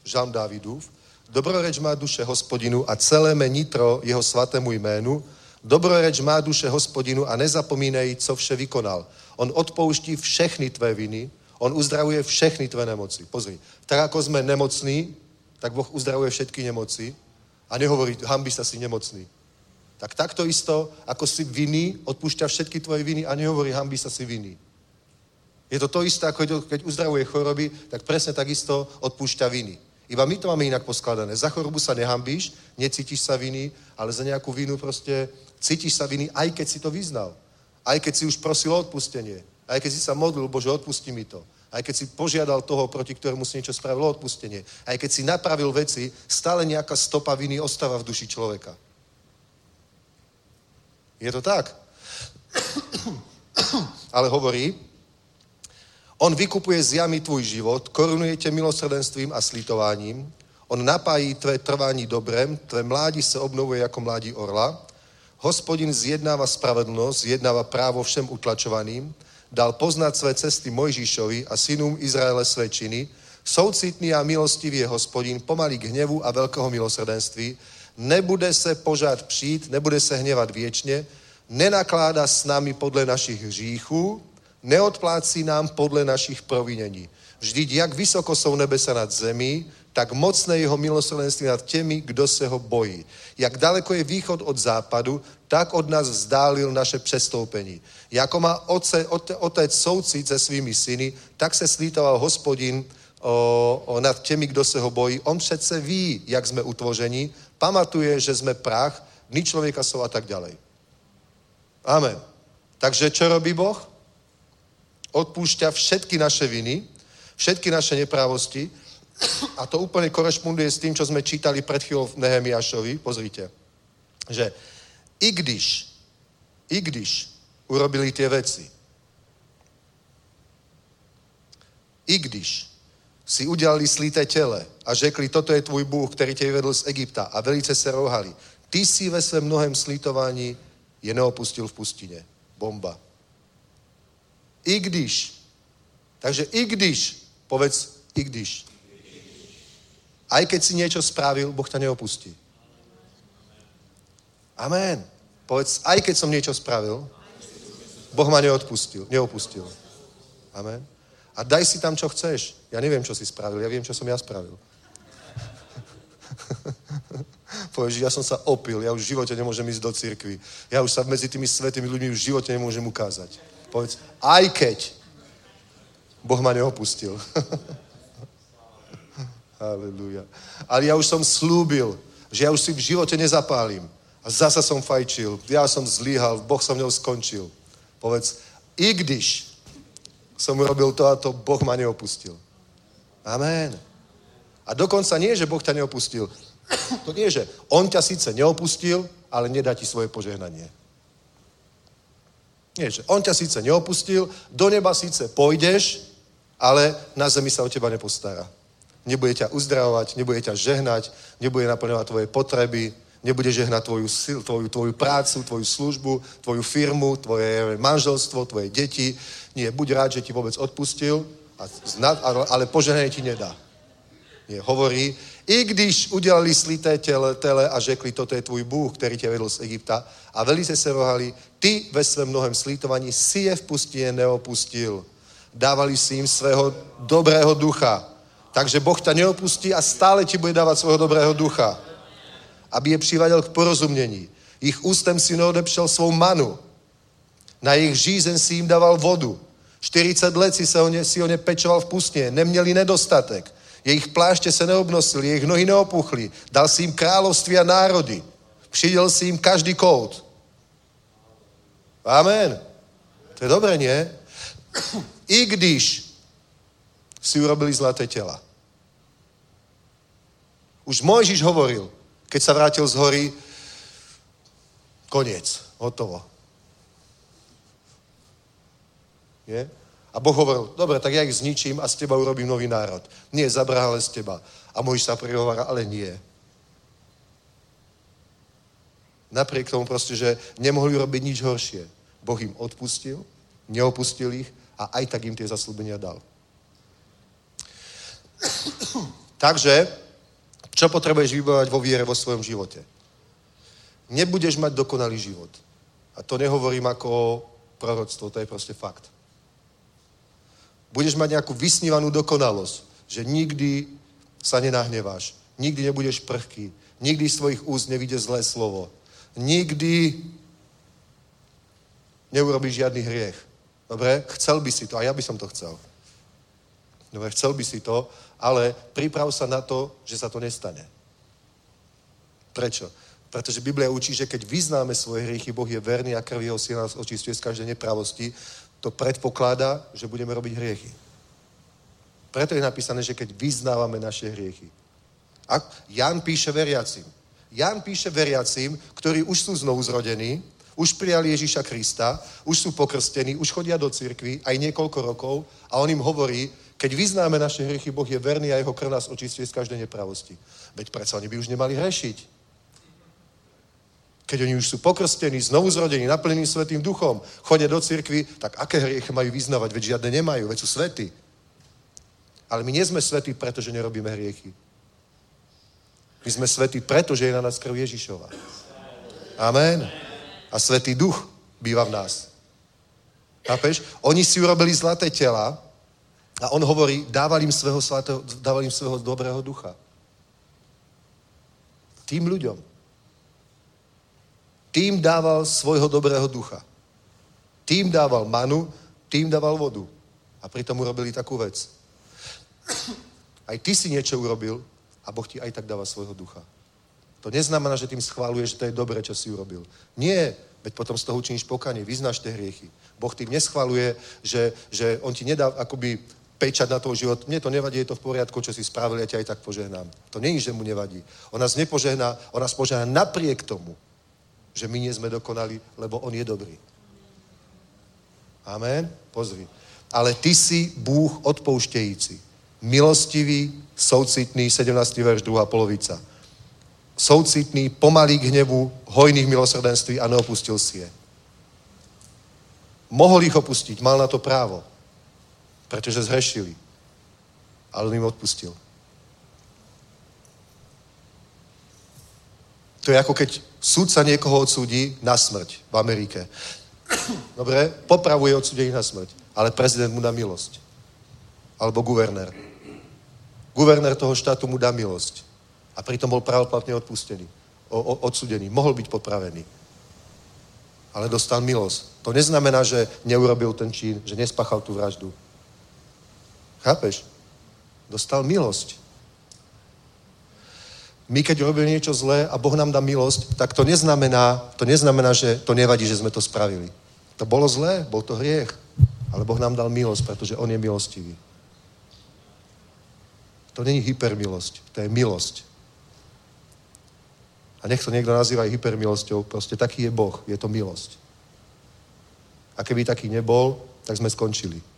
žalm Dávidův, dobroreč má duše hospodinu a celé mé nitro jeho svatému jménu, Dobroreč má duše hospodinu a nezapomínej, co vše vykonal. On odpouští všechny tvé viny, on uzdravuje všechny tvé nemoci. Pozri, tak ako sme nemocní, tak Boh uzdravuje všetky nemoci a nehovorí, hambi sa si nemocný. Tak takto isto, ako si viny, odpúšťa všetky tvoje viny a nehovorí, hambi sa si viny. Je to to isté, ako keď uzdravuje choroby, tak presne takisto odpúšťa viny. Iba my to máme inak poskladané. Za chorobu sa nehambíš, necítiš sa viny, ale za nejakú vinu proste cítiš sa viny, aj keď si to vyznal. Aj keď si už prosil o odpustenie. Aj keď si sa modlil, Bože, odpusti mi to. Aj keď si požiadal toho, proti ktorému si niečo spravil, odpustenie. Aj keď si napravil veci, stále nejaká stopa viny ostáva v duši človeka. Je to tak? Ale hovorí, on vykupuje z jamy tvůj život, korunuje tě milosrdenstvím a slitováním, on napájí tvé trvání dobrem, tvé mládí se obnovuje jako mládí orla, Hospodin zjednáva spravedlnosť, zjednáva právo všem utlačovaným, dal poznať své cesty Mojžišovi a synům Izraele své činy, soucitný a milostivý je hospodin, pomalý k hnevu a veľkého milosrdenství, nebude se požád přijít, nebude se hnevat věčně, nenakládá s nami podle našich hříchů, neodplácí nám podle našich provinení. Vždyť jak vysoko jsou nebesa nad zemí, tak mocné jeho milosrdenství nad těmi, kdo se ho bojí. Jak daleko je východ od západu, tak od nás vzdálil naše přestoupení. Jako má oce, otec soucit se svými syny, tak se slítoval hospodin o, o, nad těmi, kdo se ho bojí. On přece ví, jak jsme utvořeni, pamatuje, že jsme prach, dny člověka jsou a tak ďalej. Amen. Takže čo robí Boh? Odpúšťa všetky naše viny, všetky naše neprávosti a to úplne korešponduje s tým, čo sme čítali pred chvíľou v Nehemiášovi. Pozrite, že i když, i když urobili tie veci, i když si udělali slité tele a řekli, toto je tvůj Bůh, který tě vyvedl z Egypta a velice se rohali, ty si ve svém mnohem slítování je neopustil v pustině. Bomba. I když. Takže i když, povedz i když. Aj keď si niečo spravil, Boh ťa neopustí. Amen. Povedz, aj keď som niečo spravil, Boh ma neodpustil, neopustil. Amen. A daj si tam, čo chceš. Ja neviem, čo si spravil, ja viem, čo som ja spravil. Povieš, ja som sa opil, ja už v živote nemôžem ísť do cirkvi. Ja už sa medzi tými svetými ľuďmi v živote nemôžem ukázať. Povedz, aj keď Boh ma neopustil. Halelúja. Ale ja už som slúbil, že ja už si v živote nezapálim. A zasa som fajčil. Ja som zlíhal, Boh som mnou skončil. Povedz, i když som urobil to a to, Boh ma neopustil. Amen. A dokonca nie, že Boh ťa neopustil. To nie, že On ťa síce neopustil, ale nedá ti svoje požehnanie. Nie, že On ťa síce neopustil, do neba síce pôjdeš, ale na zemi sa o teba nepostará. Nebude ťa uzdravovať, nebude ťa žehnať, nebude naplňovať tvoje potreby, nebude žehnať tvoju, tvoju, tvoju prácu, tvoju službu, tvoju firmu, tvoje manželstvo, tvoje deti. Nie, buď rád, že ti vôbec odpustil, ale požehnanie ti nedá. Nie, hovorí, i když udělali slité tele, tele a řekli, toto je tvůj Bůh, který tě vedl z Egypta, a velice se rohali, ty ve svém mnohem slítovaní si je v pustině neopustil. Dávali si jim svého dobrého ducha. Takže Boh ťa neopustí a stále ti bude dávať svého dobrého ducha. Aby je přivadil k porozumění. Ich ústem si neodepšel svou manu. Na jejich žízen si jim dával vodu. 40 let si, se o ně, si o ně pečoval v pustě. Neměli nedostatek. Jejich pláště se neobnosily, jejich nohy neopuchly. Dal si jim království a národy. Přiděl si jim každý kout. Amen. To je dobré, nie? I když si urobili zlaté tela. Už Mojžiš hovoril, keď sa vrátil z hory, koniec, hotovo. Nie? A Boh hovoril, dobre, tak ja ich zničím a z teba urobím nový národ. Nie, zabrahale z teba. A Mojžiš sa prihovára, ale nie. Napriek tomu proste, že nemohli robiť nič horšie. Boh im odpustil, neopustil ich a aj tak im tie zaslúbenia dal. Takže, čo potrebuješ vybojovať vo viere vo svojom živote? Nebudeš mať dokonalý život. A to nehovorím ako proroctvo, to je proste fakt. Budeš mať nejakú vysnívanú dokonalosť, že nikdy sa nenahneváš, nikdy nebudeš prchký, nikdy z tvojich úst nevíde zlé slovo, nikdy neurobíš žiadny hriech. Dobre? Chcel by si to, a ja by som to chcel. Dobre, chcel by si to, ale priprav sa na to, že sa to nestane. Prečo? Pretože Biblia učí, že keď vyznáme svoje hriechy, Boh je verný a krv jeho si nás očistuje z každej nepravosti, to predpokladá, že budeme robiť hriechy. Preto je napísané, že keď vyznávame naše hriechy. A Jan píše veriacim. Jan píše veriacim, ktorí už sú znovu zrodení, už prijali Ježíša Krista, už sú pokrstení, už chodia do cirkvi aj niekoľko rokov a on im hovorí, keď vyznáme naše hriechy, Boh je verný a jeho krv nás očistuje z každej nepravosti. Veď predsa oni by už nemali hrešiť. Keď oni už sú pokrstení, znovu zrodení, naplnení Svetým duchom, chodia do cirkvi, tak aké hriechy majú vyznávať? Veď žiadne nemajú, veď sú svety. Ale my nie sme svetí, pretože nerobíme hriechy. My sme svetí, pretože je na nás krv Ježišova. Amen. A Svetý duch býva v nás. Chápeš? Oni si urobili zlaté tela a on hovorí, dával im svého, svatého, dával im svého dobrého ducha. Tým ľuďom. Tým dával svojho dobrého ducha. Tým dával manu, tým dával vodu. A pritom urobili takú vec. Aj ty si niečo urobil a Boh ti aj tak dáva svojho ducha. To neznamená, že tým schváluje, že to je dobré, čo si urobil. Nie, veď potom z toho učiníš pokanie, vyznáš tie hriechy. Boh tým neschváluje, že, že on ti nedá akoby pečať na toho život. Mne to nevadí, je to v poriadku, čo si spravil, ja ťa aj tak požehnám. To není, že mu nevadí. On nás nepožehná, on nás požehná napriek tomu, že my nie sme dokonali, lebo on je dobrý. Amen? Pozri. Ale ty si Bůh odpouštějící. Milostivý, soucitný, 17. verš, druhá polovica. Soucitný, pomalý k hnevu, hojných milosrdenství a neopustil si je. Mohol ich opustiť, mal na to právo, pretože zhrešili. Ale on im odpustil. To je ako keď súdca niekoho odsúdi na smrť v Amerike. Dobre? Popravuje odsudených na smrť. Ale prezident mu dá milosť. Alebo guvernér. Guvernér toho štátu mu dá milosť. A pritom bol pravoplatne odpustený. O, o, odsudený. Mohol byť popravený. Ale dostal milosť. To neznamená, že neurobil ten čin, že nespáchal tú vraždu. Chápeš? Dostal milosť. My, keď robíme niečo zlé a Boh nám dá milosť, tak to neznamená, to neznamená, že to nevadí, že sme to spravili. To bolo zlé, bol to hriech. Ale Boh nám dal milosť, pretože On je milostivý. To není hypermilosť, to je milosť. A nech to niekto nazýva aj hypermilosťou, proste taký je Boh, je to milosť. A keby taký nebol, tak sme skončili.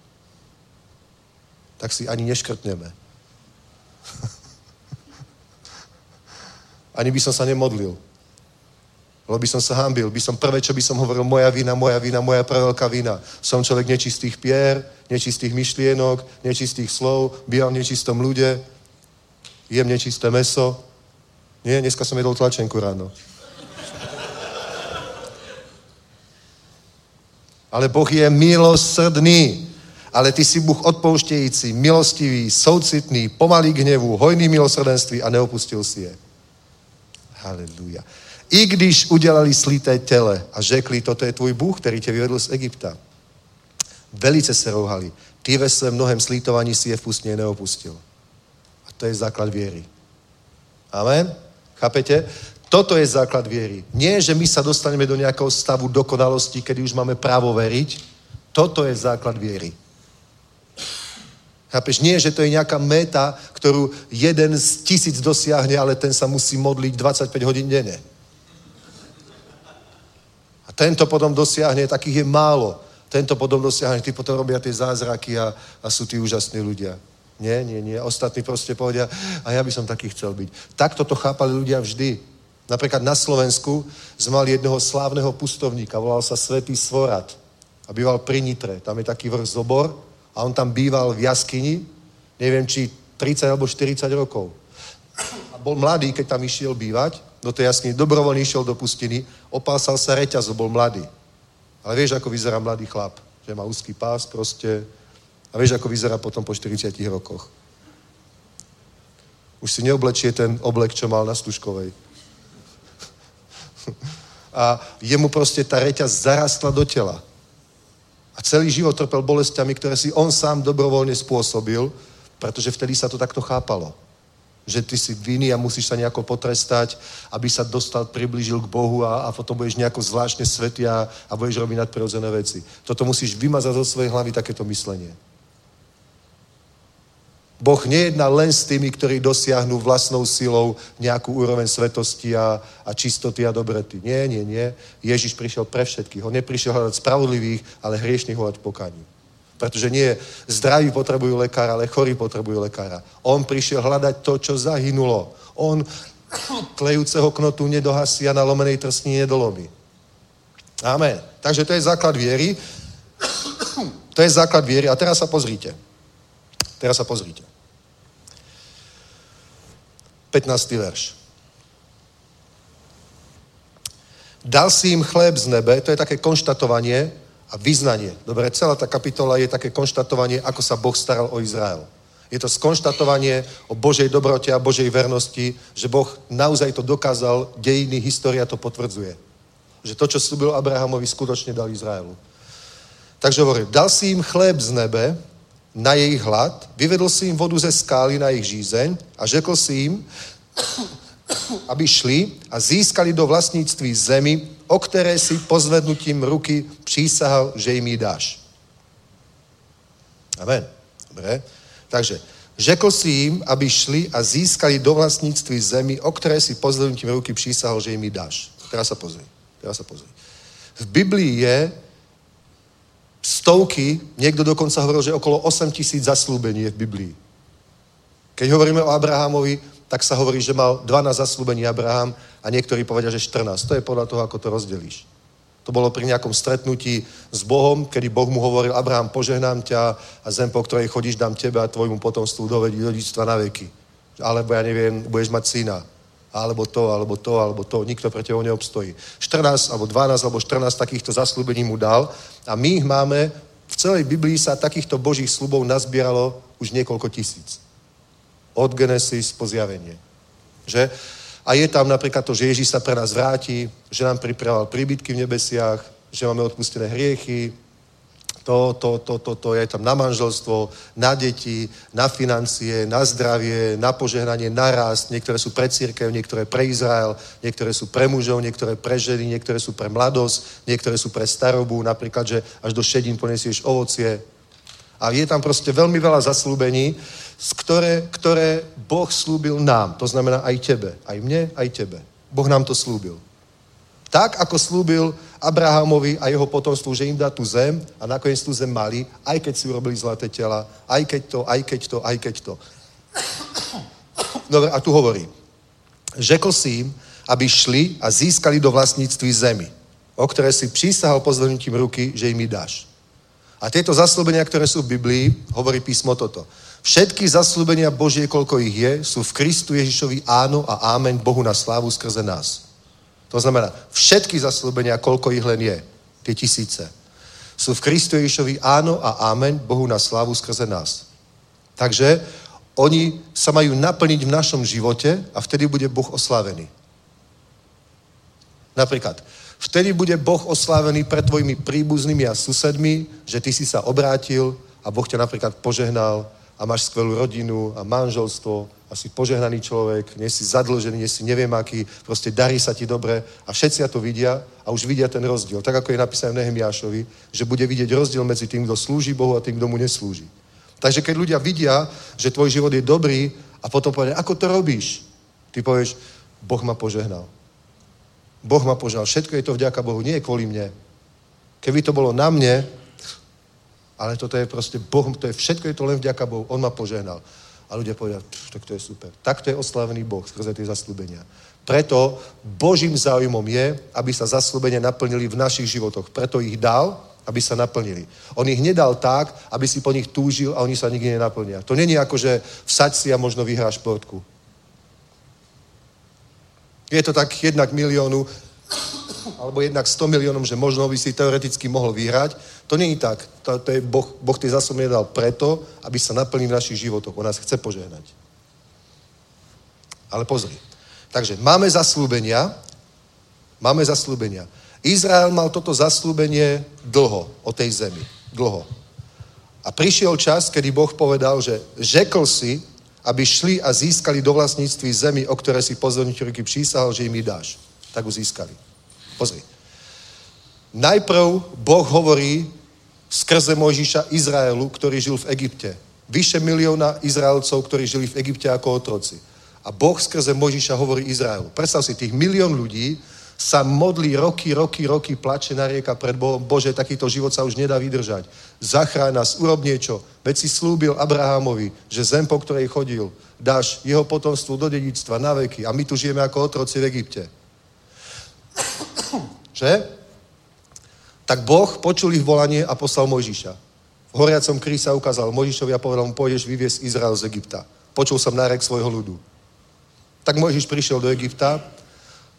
Tak si ani neškrtneme. ani by som sa nemodlil. Lebo by som sa hambil. By som prvé, čo by som hovoril, moja vina, moja vina, moja preveľká vina. Som človek nečistých pier, nečistých myšlienok, nečistých slov, bývam v nečistom ľude, jem nečisté meso. Nie, dneska som jedol tlačenku ráno. Ale Boh je milosrdný. Ale ty si Bůh odpouštějící, milostivý, soucitný, pomalý k hnevu, hojný milosrdenství a neopustil si je. Haleluja. I když udělali slité těle a řekli, toto je tvůj Bůh, který tě vyvedl z Egypta. Velice se rouhali. Ty ve svém mnohem slítovaní si je v neopustil. A to je základ viery. Amen? Chápete? Toto je základ viery. Nie, že my sa dostaneme do nejakého stavu dokonalosti, kedy už máme právo veriť. Toto je základ viery. Chápeš? Nie, že to je nejaká meta, ktorú jeden z tisíc dosiahne, ale ten sa musí modliť 25 hodín denne. A tento potom dosiahne, takých je málo. Tento potom dosiahne, tí potom robia tie zázraky a, a sú tí úžasní ľudia. Nie, nie, nie. Ostatní proste povedia, a ja by som taký chcel byť. Takto to chápali ľudia vždy. Napríklad na Slovensku sme mali jedného slávneho pustovníka, volal sa Svetý Svorat a býval pri Nitre. Tam je taký vrch Zobor a on tam býval v jaskyni, neviem, či 30 alebo 40 rokov. A bol mladý, keď tam išiel bývať do tej jaskyni, dobrovoľne išiel do pustiny, opásal sa reťaz, bol mladý. Ale vieš, ako vyzerá mladý chlap, že má úzky pás proste a vieš, ako vyzerá potom po 40 rokoch. Už si neoblečie ten oblek, čo mal na Stužkovej. A jemu proste tá reťaz zarastla do tela. A celý život trpel bolestiami, ktoré si on sám dobrovoľne spôsobil, pretože vtedy sa to takto chápalo. Že ty si viny a musíš sa nejako potrestať, aby sa dostal, priblížil k Bohu a, a potom budeš nejako zvláštne svetý a, a budeš robiť nadprirodzené veci. Toto musíš vymazať zo svojej hlavy, takéto myslenie. Boh nejedná len s tými, ktorí dosiahnu vlastnou silou nejakú úroveň svetosti a, a čistoty a dobrety. Nie, nie, nie. Ježiš prišiel pre všetkých. On neprišiel hľadať spravodlivých, ale hriešných hľadať pokaní. Pretože nie zdraví potrebujú lekára, ale chorí potrebujú lekára. On prišiel hľadať to, čo zahynulo. On tlejúceho knotu nedohasí a na lomenej trstní nedolomí. Amen. Takže to je základ viery. To je základ viery. A teraz sa pozrite. Teraz sa pozrite. 15. verš. Dal si im chléb z nebe, to je také konštatovanie a vyznanie. Dobre, celá tá kapitola je také konštatovanie, ako sa Boh staral o Izrael. Je to skonštatovanie o Božej dobrote a Božej vernosti, že Boh naozaj to dokázal, dejiny, história to potvrdzuje. Že to, čo slúbil Abrahamovi, skutočne dal Izraelu. Takže hovorí, dal si im chléb z nebe, na jejich hlad, vyvedl si im vodu ze skály na jejich žízeň a řekl si jim, aby šli a získali do vlastníctví zemi, o které si pozvednutím ruky přísahal, že jim ji dáš. Amen. Dobre. Takže řekl si jim, aby šli a získali do vlastníctví zemi, o které si pozvednutím ruky přísahal, že jim ji dáš. Teraz sa pozri. Teraz sa pozri. V Biblii je stovky, niekto dokonca hovoril, že okolo 8 tisíc zaslúbení je v Biblii. Keď hovoríme o Abrahamovi, tak sa hovorí, že mal 12 zaslúbení Abraham a niektorí povedia, že 14. To je podľa toho, ako to rozdelíš. To bolo pri nejakom stretnutí s Bohom, kedy Boh mu hovoril, Abraham, požehnám ťa a zem, po ktorej chodíš, dám tebe a tvojmu potomstvu dovedí dedičstva na veky. Alebo ja neviem, budeš mať syna. Alebo to, alebo to, alebo to, nikto pre teba neobstojí. 14, alebo 12, alebo 14 takýchto zaslúbení mu dal a my ich máme, v celej Biblii sa takýchto božích slubov nazbieralo už niekoľko tisíc. Od Genesis po zjavenie. Že? A je tam napríklad to, že Ježíš sa pre nás vráti, že nám pripravoval príbytky v nebesiach, že máme odpustené hriechy, to, to, to, to, to je tam na manželstvo, na deti, na financie, na zdravie, na požehnanie, na rast. Niektoré sú pre církev, niektoré pre Izrael, niektoré sú pre mužov, niektoré pre ženy, niektoré sú pre mladosť, niektoré sú pre starobu, napríklad, že až do šedín ponesieš ovocie. A je tam proste veľmi veľa zaslúbení, ktoré, ktoré Boh slúbil nám. To znamená aj tebe, aj mne, aj tebe. Boh nám to slúbil. Tak, ako slúbil Abrahamovi a jeho potomstvu, že im dá tu zem a nakoniec tu zem mali, aj keď si urobili zlaté tela, aj keď to, aj keď to, aj keď to. Dobre, a tu hovorí. Řekl si im, aby šli a získali do vlastníctví zemi, o ktoré si prísahal pozornutím ruky, že im dáš. A tieto zaslúbenia, ktoré sú v Biblii, hovorí písmo toto. Všetky zaslúbenia Božie, koľko ich je, sú v Kristu Ježišovi áno a ámeň Bohu na slávu skrze nás. To znamená, všetky zaslúbenia, koľko ich len je, tie tisíce, sú v Kristu Ježišovi áno a amen Bohu na slávu skrze nás. Takže oni sa majú naplniť v našom živote a vtedy bude Boh oslávený. Napríklad, vtedy bude Boh oslávený pred tvojimi príbuznými a susedmi, že ty si sa obrátil a Boh ťa napríklad požehnal a máš skvelú rodinu a manželstvo a si požehnaný človek, nie si zadlžený, nie si neviem aký, proste darí sa ti dobre a všetci to vidia a už vidia ten rozdiel. Tak ako je napísané v Nehemiášovi, že bude vidieť rozdiel medzi tým, kto slúži Bohu a tým, kto mu neslúži. Takže keď ľudia vidia, že tvoj život je dobrý a potom povedia, ako to robíš? Ty povieš, Boh ma požehnal. Boh ma požehnal. Všetko je to vďaka Bohu, nie je kvôli mne. Keby to bolo na mne, ale toto je proste Boh, to je všetko je to len vďaka Bohu. On ma požehnal. A ľudia povedia, tak to je super. Takto je oslavený Boh skrze tie zaslúbenia. Preto Božím záujmom je, aby sa zaslúbenia naplnili v našich životoch. Preto ich dal, aby sa naplnili. On ich nedal tak, aby si po nich túžil a oni sa nikdy nenaplnia. To není ako, že vsaď si a možno vyhráš športku. Je to tak jednak miliónu, alebo jednak 100 miliónom, že možno by si teoreticky mohol vyhrať. To není tak. To, to je boh, boh tie zásoby dal preto, aby sa naplnil v našich životoch. On nás chce požehnať. Ale pozri. Takže máme zaslúbenia. Máme zaslúbenia. Izrael mal toto zaslúbenie dlho o tej zemi. Dlho. A prišiel čas, kedy Boh povedal, že řekl si, aby šli a získali do vlastníctví zemi, o ktoré si pozorníte ruky přísahal, že im dáš. Tak ho získali. Pozri. Najprv Boh hovorí skrze Mojžiša Izraelu, ktorý žil v Egypte. Vyše milióna Izraelcov, ktorí žili v Egypte ako otroci. A Boh skrze Mojžiša hovorí Izraelu. Predstav si, tých milión ľudí sa modlí roky, roky, roky, plače na rieka pred Bohom. Bože, takýto život sa už nedá vydržať. Zachráň nás, urob niečo. Veď si slúbil Abrahamovi, že zem, po ktorej chodil, dáš jeho potomstvu do dedictva na veky. A my tu žijeme ako otroci v Egypte. Že? Tak Boh počul ich volanie a poslal Mojžiša. V horiacom krí sa ukázal Mojžišovi a povedal mu, pôjdeš vyviesť Izrael z Egypta. Počul som nárek svojho ľudu. Tak Mojžiš prišiel do Egypta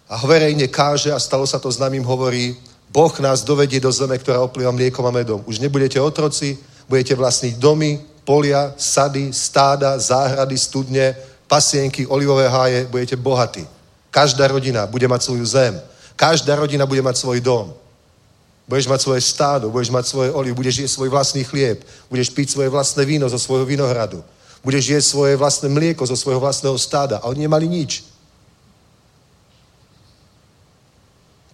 a verejne káže a stalo sa to známym, hovorí, Boh nás dovedie do zeme, ktorá oplýva mliekom a medom. Už nebudete otroci, budete vlastniť domy, polia, sady, stáda, záhrady, studne, pasienky, olivové háje, budete bohatí. Každá rodina bude mať svoju zem. Každá rodina bude mať svoj dom. Budeš mať svoje stádo, budeš mať svoje oliv, budeš jesť svoj vlastný chlieb, budeš piť svoje vlastné víno zo svojho vinohradu, budeš jesť svoje vlastné mlieko zo svojho vlastného stáda. A oni nemali nič.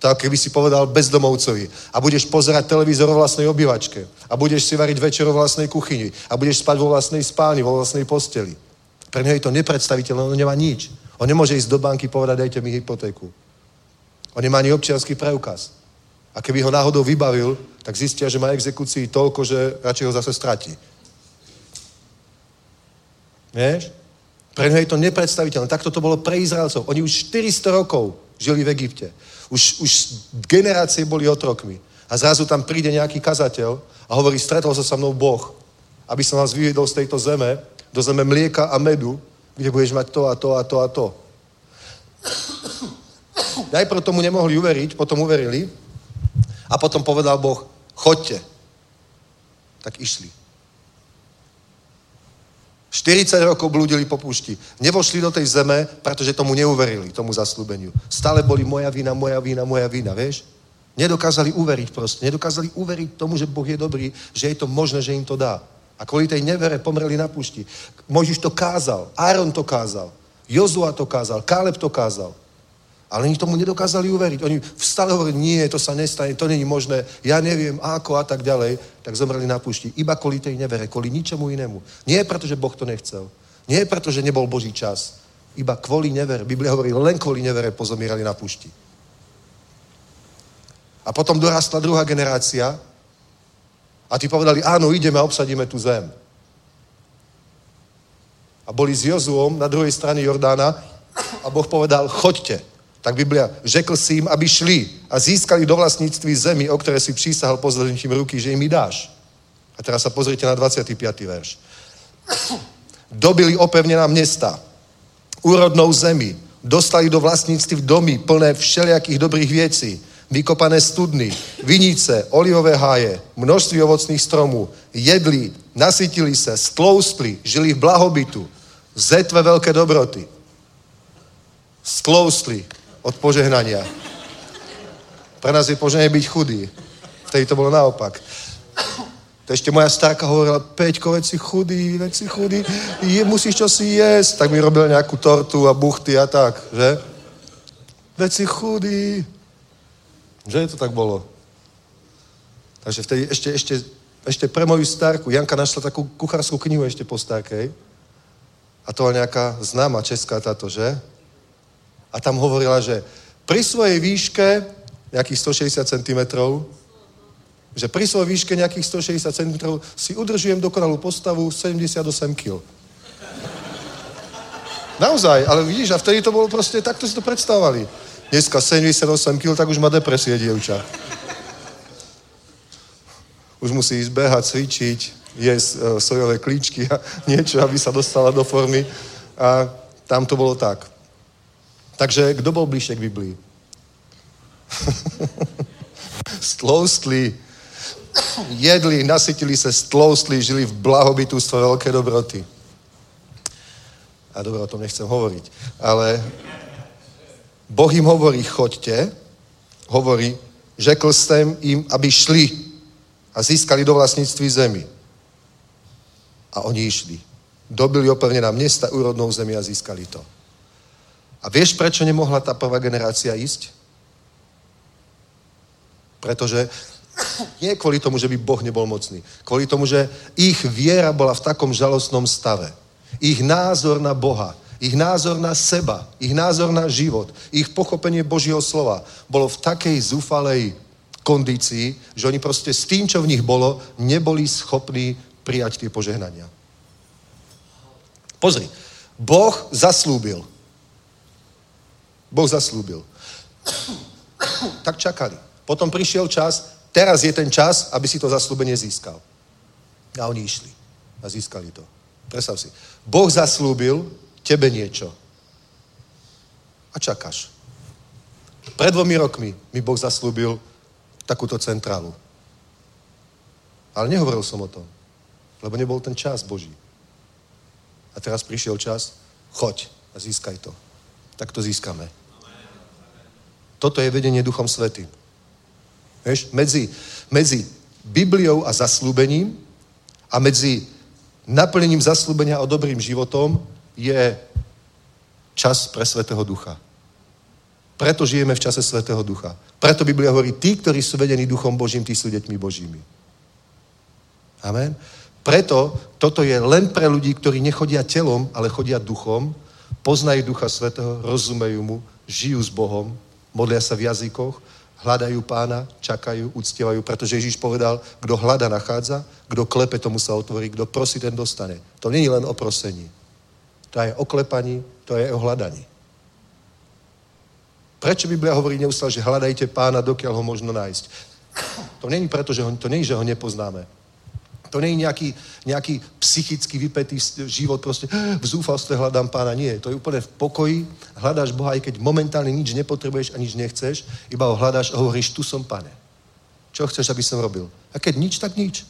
Tak keby si povedal bezdomovcovi a budeš pozerať televízor vo vlastnej obývačke a budeš si variť večer vo vlastnej kuchyni a budeš spať vo vlastnej spálni, vo vlastnej posteli. Pre neho je to nepredstaviteľné, on nemá nič. On nemôže ísť do banky povedať, dajte mi hypotéku. On nemá ani občianský preukaz. A keby ho náhodou vybavil, tak zistia, že má exekúcii toľko, že radšej ho zase stratí. Vieš? Pre ňo je to nepredstaviteľné. Takto to bolo pre Izraelcov. Oni už 400 rokov žili v Egypte. Už, už generácie boli otrokmi. A zrazu tam príde nejaký kazateľ a hovorí, stretol sa so mnou Boh, aby som vás vyvedol z tejto zeme, do zeme mlieka a medu, kde budeš mať to a to a to a to. Najprv tomu nemohli uveriť, potom uverili a potom povedal Boh, chodte. Tak išli. 40 rokov blúdili po púšti. Nevošli do tej zeme, pretože tomu neuverili, tomu zaslúbeniu. Stále boli moja vina, moja vina, moja vina, vieš? Nedokázali uveriť proste. Nedokázali uveriť tomu, že Boh je dobrý, že je to možné, že im to dá. A kvôli tej nevere pomreli na púšti. Mojžiš to kázal, Áron to kázal, Jozua to kázal, Káleb to kázal. Ale oni tomu nedokázali uveriť. Oni stále hovorili, nie, to sa nestane, to není možné, ja neviem, ako a tak ďalej. Tak zomreli na púšti. Iba kvôli tej nevere, kvôli ničemu inému. Nie preto, že Boh to nechcel. Nie preto, že nebol Boží čas. Iba kvôli nevere. Biblia hovorí, len kvôli nevere pozomírali na púšti. A potom dorastla druhá generácia a tí povedali, áno, ideme a obsadíme tú zem. A boli s Jozuom na druhej strane Jordána a Boh povedal, choďte. Tak Biblia, řekl si im, aby šli a získali do vlastníctví zemi, o ktoré si prísahal pozornitím ruky, že im dáš. A teraz sa pozrite na 25. verš. Dobili opevnená mesta, úrodnou zemi, dostali do vlastníctví domy plné všelijakých dobrých vecí, vykopané studny, vinice, olivové háje, množství ovocných stromů, jedli, nasytili se, stloustli, žili v blahobytu, zetve veľké dobroty. Stloustli od požehnania. Pre nás je požehnanie byť chudý. Vtedy to bolo naopak. To ešte moja starka hovorila, Peťko, veď si chudý, veď si chudý, je, musíš čo si jesť. Tak mi robil nejakú tortu a buchty a tak, že? Veď si chudý. Že to tak bolo? Takže vtedy ešte, ešte, ešte pre moju starku, Janka našla takú kuchárskú knihu ešte po starkej. A to bola nejaká známa česká táto, že? A tam hovorila, že pri svojej výške nejakých 160 cm, že pri svojej výške nejakých 160 cm si udržujem dokonalú postavu 78 kg. Naozaj, ale vidíš, a vtedy to bolo proste, takto si to predstavovali. Dneska 78 kg, tak už má depresie dievča. Už musí ísť behať, cvičiť, jesť uh, sojové klíčky a niečo, aby sa dostala do formy. A tam to bolo tak. Takže kto bol bližšie k Biblii? stloustli, jedli, nasytili se, stloustli, žili v blahobytústve veľké dobroty. A dobro, o tom nechcem hovoriť. Ale Boh im hovorí, choďte, hovorí, řekl jsem im, aby šli a získali do vlastníctví zemi. A oni išli. Dobili opevnená města, úrodnou zemi a získali to. A vieš, prečo nemohla tá prvá generácia ísť? Pretože nie kvôli tomu, že by Boh nebol mocný. Kvôli tomu, že ich viera bola v takom žalostnom stave. Ich názor na Boha, ich názor na seba, ich názor na život, ich pochopenie Božieho slova bolo v takej zúfalej kondícii, že oni proste s tým, čo v nich bolo, neboli schopní prijať tie požehnania. Pozri, Boh zaslúbil, Boh zaslúbil. Tak čakali. Potom prišiel čas, teraz je ten čas, aby si to zaslúbenie získal. A oni išli a získali to. Predstav si. Boh zaslúbil tebe niečo. A čakáš. Pred dvomi rokmi mi Boh zaslúbil takúto centrálu. Ale nehovoril som o tom, lebo nebol ten čas Boží. A teraz prišiel čas, choď a získaj to. Tak to získame. Toto je vedenie Duchom Svetým. Vieš, medzi, medzi Bibliou a zaslúbením a medzi naplnením zaslúbenia a dobrým životom je čas pre Svetého Ducha. Preto žijeme v čase Svetého Ducha. Preto Biblia hovorí, tí, ktorí sú vedení Duchom Božím, tí sú deťmi Božími. Amen. Preto toto je len pre ľudí, ktorí nechodia telom, ale chodia duchom, poznajú Ducha Svetého, rozumejú mu, žijú s Bohom modlia sa v jazykoch, hľadajú pána, čakajú, uctievajú, pretože Ježíš povedal, kto hľada, nachádza, kto klepe, tomu sa otvorí, kto prosí, ten dostane. To není len o prosení. To je o klepaní, to je o hľadaní. Prečo Biblia hovorí neustále, že hľadajte pána, dokiaľ ho možno nájsť? To není preto, že ho, to není, že ho nepoznáme. To je nejaký, nejaký psychicky vypetý život, proste v zúfalstve hľadám pána. Nie, to je úplne v pokoji. Hľadáš Boha, aj keď momentálne nič nepotrebuješ a nič nechceš, iba ho hľadáš a hovoríš, tu som pane. Čo chceš, aby som robil? A keď nič, tak nič.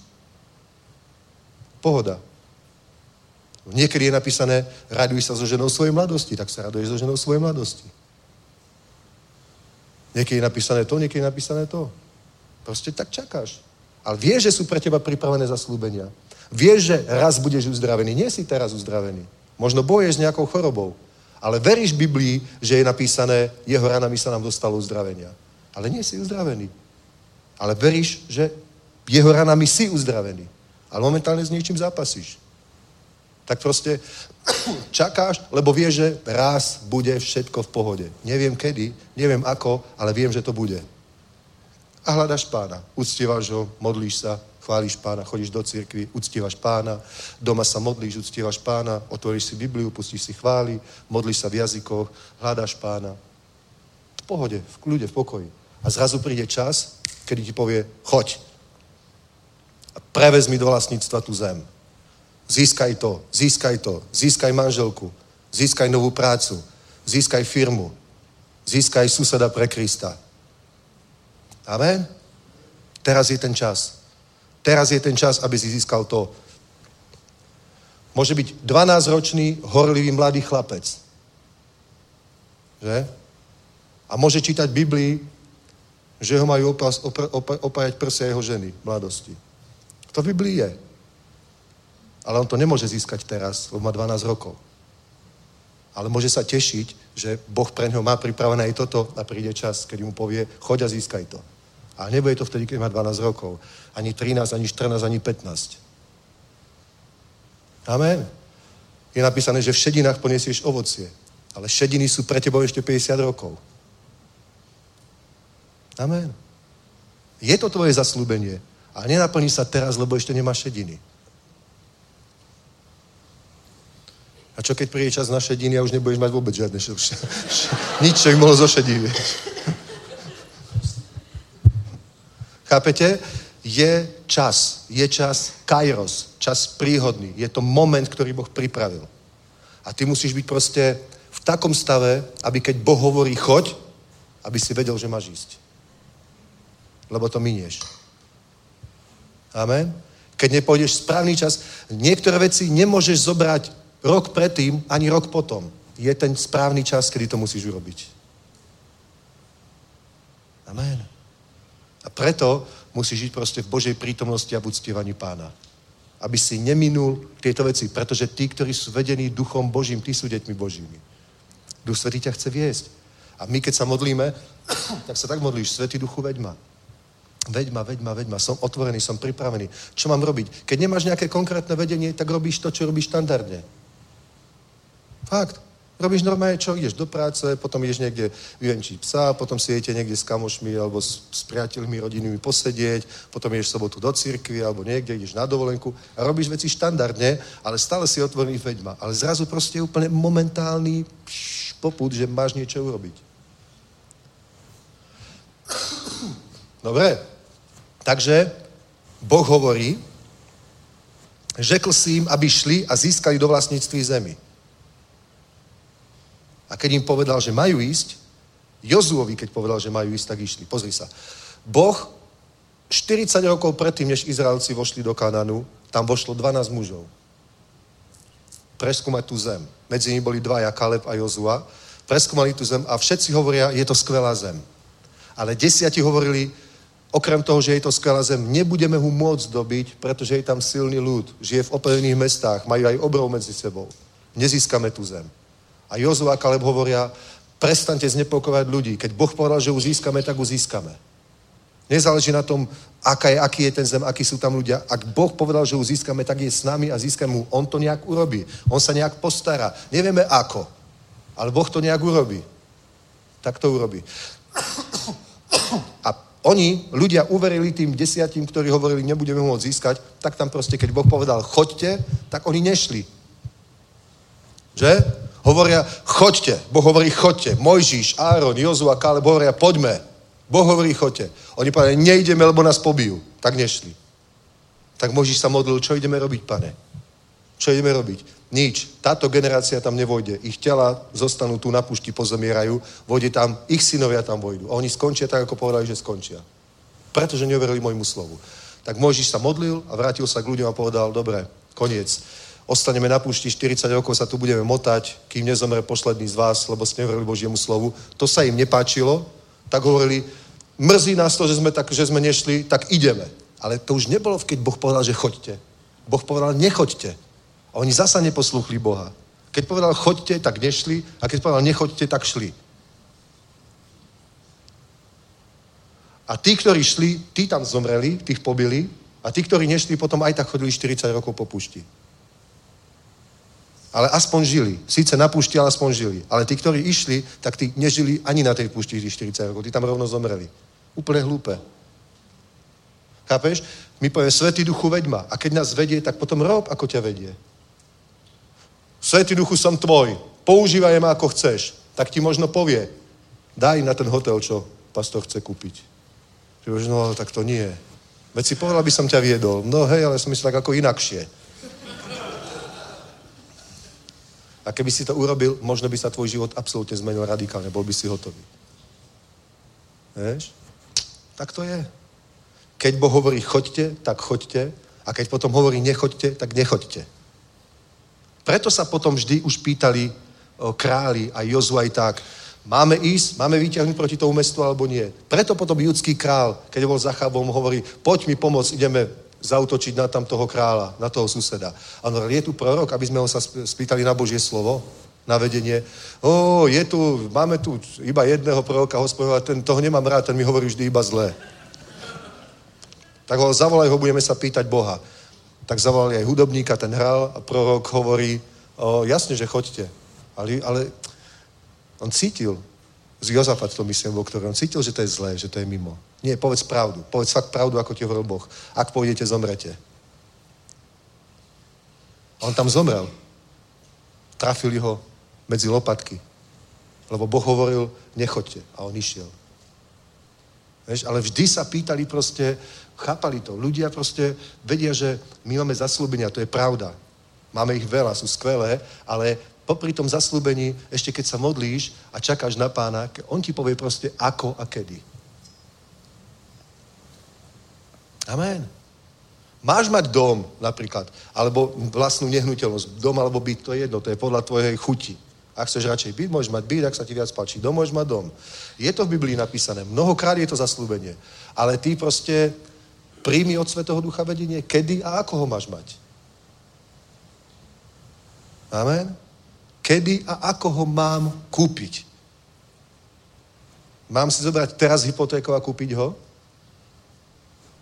Pohoda. Niekedy je napísané, raduj sa so ženou svojej mladosti, tak sa raduješ so ženou svojej mladosti. Niekedy je napísané to, niekedy je napísané to. Proste tak čakáš. Ale vieš, že sú pre teba pripravené zaslúbenia. Vieš, že raz budeš uzdravený. Nie si teraz uzdravený. Možno boješ s nejakou chorobou. Ale veríš Biblii, že je napísané, jeho ranami sa nám dostalo uzdravenia. Ale nie si uzdravený. Ale veríš, že jeho ranami si uzdravený. Ale momentálne s niečím zápasíš. Tak proste čakáš, lebo vieš, že raz bude všetko v pohode. Neviem kedy, neviem ako, ale viem, že to bude. A hľadaš pána. Uctievaš ho, modlíš sa, chválíš pána, chodíš do cirkvi, uctievaš pána, doma sa modlíš, uctievaš pána, otvoríš si Bibliu, pustíš si chvály, modlíš sa v jazykoch, hľadáš pána. V pohode, v kľude, v pokoji. A zrazu príde čas, kedy ti povie, choď. A prevez mi do vlastníctva tú zem. Získaj to, získaj to, získaj manželku, získaj novú prácu, získaj firmu, získaj suseda pre Krista. Amen? Teraz je ten čas. Teraz je ten čas, aby si získal to. Môže byť 12-ročný, horlivý mladý chlapec. Že? A môže čítať Biblii, že ho majú opas, opr, op, opájať prsia jeho ženy mladosti. To v Biblii je. Ale on to nemôže získať teraz, lebo má 12 rokov. Ale môže sa tešiť, že Boh pre neho má pripravené aj toto a príde čas, keď mu povie, choď a získaj to. A nebude to vtedy, keď má 12 rokov. Ani 13, ani 14, ani 15. Amen. Je napísané, že v šedinách poniesieš ovocie. Ale šediny sú pre tebou ešte 50 rokov. Amen. Je to tvoje zaslúbenie. A nenaplní sa teraz, lebo ešte nemáš šediny. A čo keď príde čas na šediny a už nebudeš mať vôbec žiadne šediny? Nič, čo ich mohlo zošediť. Chápete? Je čas. Je čas kairos. Čas príhodný. Je to moment, ktorý Boh pripravil. A ty musíš byť proste v takom stave, aby keď Boh hovorí choď, aby si vedel, že máš ísť. Lebo to minieš. Amen? Keď nepôjdeš správny čas, niektoré veci nemôžeš zobrať rok predtým, ani rok potom. Je ten správny čas, kedy to musíš urobiť. Amen. A preto musíš žiť proste v Božej prítomnosti a v uctievaní pána. Aby si neminul tieto veci, pretože tí, ktorí sú vedení duchom Božím, tí sú deťmi Božími. Duch Svetý ťa chce viesť. A my, keď sa modlíme, tak sa tak modlíš, Svetý Duchu, veď ma. Veď ma, veď ma, veď ma. Som otvorený, som pripravený. Čo mám robiť? Keď nemáš nejaké konkrétne vedenie, tak robíš to, čo robíš štandardne. Fakt. Robíš normálne, čo ideš do práce, potom ideš niekde vyvenčiť psa, potom si idete niekde s kamošmi alebo s, s priateľmi, rodinami posedieť, potom ideš sobotu do cirkvi alebo niekde, ideš na dovolenku a robíš veci štandardne, ale stále si otvorený veďma. Ale zrazu proste je úplne momentálny pš, poput, že máš niečo urobiť. Dobre? Takže Boh hovorí, řekl si im, aby šli a získali do vlastníctví zemi. A keď im povedal, že majú ísť, Jozuovi, keď povedal, že majú ísť, tak išli. Pozri sa. Boh 40 rokov predtým, než Izraelci vošli do Kananu, tam vošlo 12 mužov. Preskúmať tú zem. Medzi nimi boli dvaja, Kaleb a Jozua. Preskúmali tú zem a všetci hovoria, je to skvelá zem. Ale desiati hovorili, okrem toho, že je to skvelá zem, nebudeme ho môcť dobiť, pretože je tam silný ľud, žije v opevnených mestách, majú aj obrov medzi sebou. Nezískame tú zem. A Jozu a Kaleb hovoria, prestante znepokovať ľudí. Keď Boh povedal, že ju získame, tak ju získame. Nezáleží na tom, aká je, aký je ten zem, akí sú tam ľudia. Ak Boh povedal, že ju získame, tak je s nami a získame mu. On to nejak urobí. On sa nejak postará. Nevieme ako, ale Boh to nejak urobí. Tak to urobí. A oni, ľudia, uverili tým desiatim, ktorí hovorili, nebudeme môcť získať, tak tam proste, keď Boh povedal, choďte, tak oni nešli. Že? Hovoria, choďte. Boh hovorí, choďte. Mojžiš, Áron, Jozu a Kaleb hovoria, poďme. Boh hovorí, choďte. Oni povedali, nejdeme, lebo nás pobijú. Tak nešli. Tak Možiš sa modlil, čo ideme robiť, pane? Čo ideme robiť? Nič. Táto generácia tam nevojde. Ich tela zostanú tu na pušti, pozomierajú, vojde tam, ich synovia tam vojdu. A oni skončia tak, ako povedali, že skončia. Pretože neuverili môjmu slovu. Tak Mojžiš sa modlil a vrátil sa k ľuďom a povedal, dobre, koniec. Ostaneme na púšti 40 rokov, sa tu budeme motať, kým nezomre posledný z vás, lebo ste neverili Božiemu slovu. To sa im nepáčilo, tak hovorili, mrzí nás to, že sme, tak, že sme nešli, tak ideme. Ale to už nebolo, keď Boh povedal, že choďte. Boh povedal, nechoďte. A oni zasa neposluchli Boha. Keď povedal choďte, tak nešli a keď povedal nechoďte, tak šli. A tí, ktorí šli, tí tam zomreli, tých pobili a tí, ktorí nešli, potom aj tak chodili 40 rokov po pušti. Ale aspoň žili. Síce na púšti, ale aspoň žili. Ale tí, ktorí išli, tak tí nežili ani na tej púšti 40 rokov. Tí tam rovno zomreli. Úplne hlúpe. Chápeš? My povieme, Svetý duchu veďma. A keď nás vedie, tak potom rob, ako ťa vedie. Svetý duchu som tvoj. Používaj ma, ako chceš. Tak ti možno povie, daj na ten hotel, čo pastor chce kúpiť. Že no, tak to nie. Veď si povedal, aby som ťa viedol. No hej, ale som myslel tak ako inakšie. A keby si to urobil, možno by sa tvoj život absolútne zmenil radikálne. Bol by si hotový. Vieš? Tak to je. Keď Boh hovorí choďte, tak choďte. A keď potom hovorí nechoďte, tak nechoďte. Preto sa potom vždy už pýtali králi a Jozu aj tak, máme ísť, máme vyťahnuť proti tomu mestu alebo nie. Preto potom judský král, keď bol za Chabom, hovorí, poď mi pomôcť, ideme zautočiť na tam toho kráľa, na toho suseda. On je tu prorok, aby sme ho sa spýtali na Božie slovo, na vedenie. O, je tu, máme tu iba jedného proroka hospodina, ten, toho nemám rád, ten mi hovorí vždy iba zlé. Tak ho zavolaj ho, budeme sa pýtať Boha. Tak zavolali aj hudobníka, ten hral a prorok hovorí, o, jasne, že choďte. Ale, ale on cítil, z Jozafat to myslím, bol, ktorý on cítil, že to je zlé, že to je mimo. Nie, povedz pravdu. Povedz fakt pravdu, ako ti hovoril Boh. Ak pôjdete, zomrete. A on tam zomrel. Trafili ho medzi lopatky. Lebo Boh hovoril, nechoďte. A on išiel. Vieš, ale vždy sa pýtali proste, chápali to. Ľudia proste vedia, že my máme zaslúbenia, to je pravda. Máme ich veľa, sú skvelé, ale popri tom zaslúbení, ešte keď sa modlíš a čakáš na pána, on ti povie proste ako a kedy. Amen. Máš mať dom napríklad, alebo vlastnú nehnuteľnosť. Dom alebo byt, to je jedno, to je podľa tvojej chuti. Ak chceš radšej byť, môžeš mať byt, ak sa ti viac páči dom, môžeš mať dom. Je to v Biblii napísané, mnohokrát je to zaslúbenie. Ale ty proste príjmi od Svetého Ducha vedenie, kedy a ako ho máš mať. Amen. Kedy a ako ho mám kúpiť. Mám si zobrať teraz hypotéku a kúpiť ho?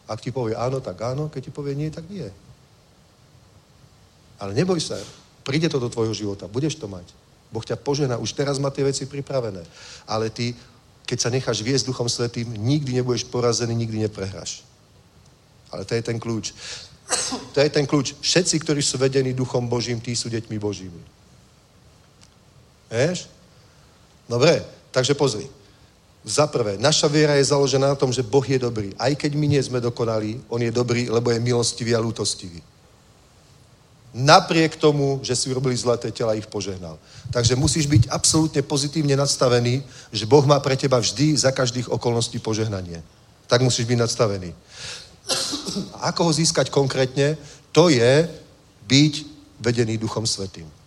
Ak ti povie áno, tak áno, keď ti povie nie, tak nie. Ale neboj sa, príde to do tvojho života, budeš to mať. Boh ťa požena, už teraz má tie veci pripravené. Ale ty, keď sa necháš viesť Duchom Svetým, nikdy nebudeš porazený, nikdy neprehráš. Ale to je ten kľúč. To je ten kľúč. Všetci, ktorí sú vedení Duchom Božím, tí sú deťmi Božími. Vieš? Dobre, takže pozri. Za prvé, naša viera je založená na tom, že Boh je dobrý. Aj keď my nie sme dokonalí, On je dobrý, lebo je milostivý a lútostivý. Napriek tomu, že si urobili zlaté tela, ich požehnal. Takže musíš byť absolútne pozitívne nastavený, že Boh má pre teba vždy za každých okolností požehnanie. Tak musíš byť nastavený. A ako ho získať konkrétne? To je byť vedený Duchom Svetým.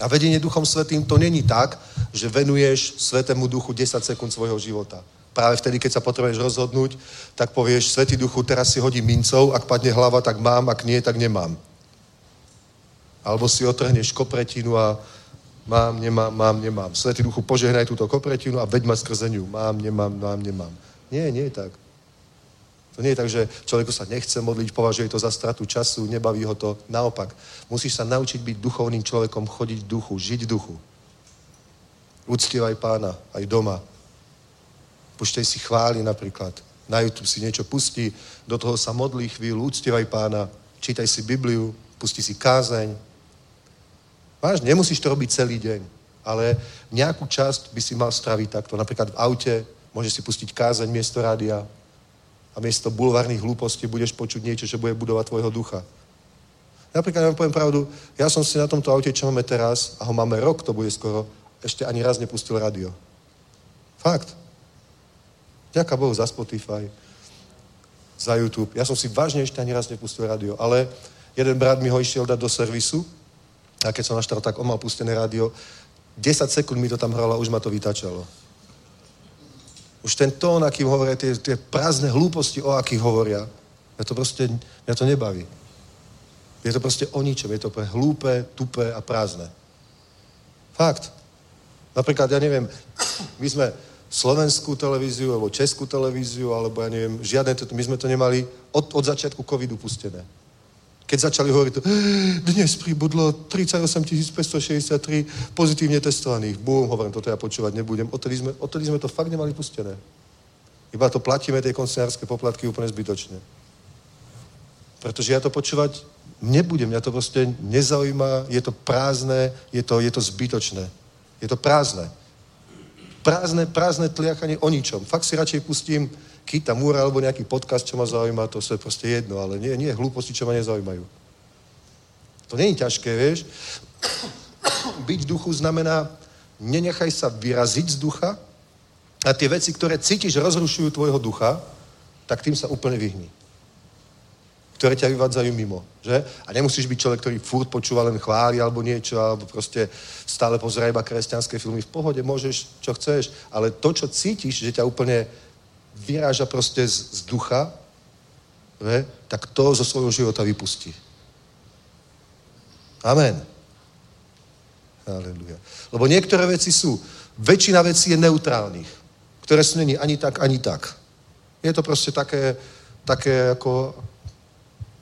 A vedenie Duchom Svetým to není tak, že venuješ Svetému Duchu 10 sekúnd svojho života. Práve vtedy, keď sa potrebuješ rozhodnúť, tak povieš, Svetý Duchu, teraz si hodím mincov, ak padne hlava, tak mám, ak nie, tak nemám. Alebo si otrhneš kopretinu a mám, nemám, mám, nemám. Svetý Duchu, požehnaj túto kopretinu a veď ma skrze ňu. Mám, nemám, mám, nemám. Nie, nie je tak. To nie je tak, že človeku sa nechce modliť, považuje to za stratu času, nebaví ho to. Naopak, musíš sa naučiť byť duchovným človekom, chodiť v duchu, žiť v duchu. Uctievaj pána aj doma. Puštej si chváli napríklad. Na YouTube si niečo pustí, do toho sa modlí chvíľu, uctievaj pána, čítaj si Bibliu, pusti si kázeň. Máš, nemusíš to robiť celý deň, ale nejakú časť by si mal straviť takto. Napríklad v aute, môžeš si pustiť kázeň miesto rádia, a miesto bulvárnych hlúpostí budeš počuť niečo, čo bude budovať tvojho ducha. Napríklad, ja vám poviem pravdu, ja som si na tomto aute, čo máme teraz, a ho máme rok, to bude skoro, ešte ani raz nepustil rádio. Fakt. Ďaká Bohu za Spotify, za YouTube. Ja som si vážne ešte ani raz nepustil rádio, ale jeden brat mi ho išiel dať do servisu a keď som naštal, tak on mal pustené rádio. 10 sekúnd mi to tam hralo a už ma to vytačalo. Už ten tón, akým hovoria, tie, tie prázdne hlúposti, o akých hovoria, mňa to proste, mňa to nebaví. Je to proste o ničom. Je to pre hlúpe, tupé a prázdne. Fakt. Napríklad, ja neviem, my sme slovenskú televíziu, alebo českú televíziu, alebo ja neviem, žiadne, my sme to nemali od, od začiatku covidu pustené. Keď začali hovoriť, dnes pribudlo 38 563 pozitívne testovaných. Bum, hovorím, toto ja počúvať nebudem. Odtedy sme, odtedy sme to fakt nemali pustené. Iba to platíme, tie koncertské poplatky úplne zbytočne. Pretože ja to počúvať nebudem, mňa to proste nezaujíma, je to prázdne, je to, je to zbytočné. Je to prázdne. Prázdne, prázdne tliachanie o ničom. Fakt si radšej pustím Kita Múra alebo nejaký podcast, čo ma zaujíma, to je proste jedno, ale nie, nie hlúposti, čo ma nezaujímajú. To je ťažké, vieš. Byť v duchu znamená, nenechaj sa vyraziť z ducha a tie veci, ktoré cítiš, rozrušujú tvojho ducha, tak tým sa úplne vyhni ktoré ťa vyvádzajú mimo. Že? A nemusíš byť človek, ktorý furt počúva len chváli alebo niečo, alebo proste stále pozerá iba kresťanské filmy. V pohode môžeš, čo chceš, ale to, čo cítiš, že ťa úplne vyráža proste z, z ducha, že? tak to zo svojho života vypustí. Amen. Aleluja. Lebo niektoré veci sú, väčšina vecí je neutrálnych, ktoré sú není ani tak, ani tak. Je to proste také, také ako,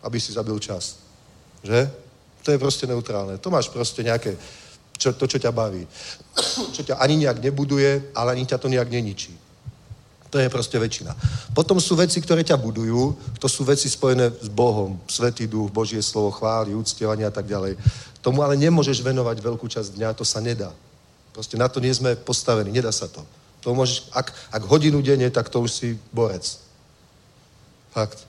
aby si zabil čas. Že? To je proste neutrálne. To máš proste nejaké, čo, to, čo ťa baví. čo ťa ani nejak nebuduje, ale ani ťa to nejak neničí. To je proste väčšina. Potom sú veci, ktoré ťa budujú, to sú veci spojené s Bohom, Svetý duch, Božie slovo, chvály, úctievanie a tak ďalej. Tomu ale nemôžeš venovať veľkú časť dňa, to sa nedá. Proste na to nie sme postavení, nedá sa to. To môžeš, ak, ak hodinu denne, tak to už si borec. Fakt.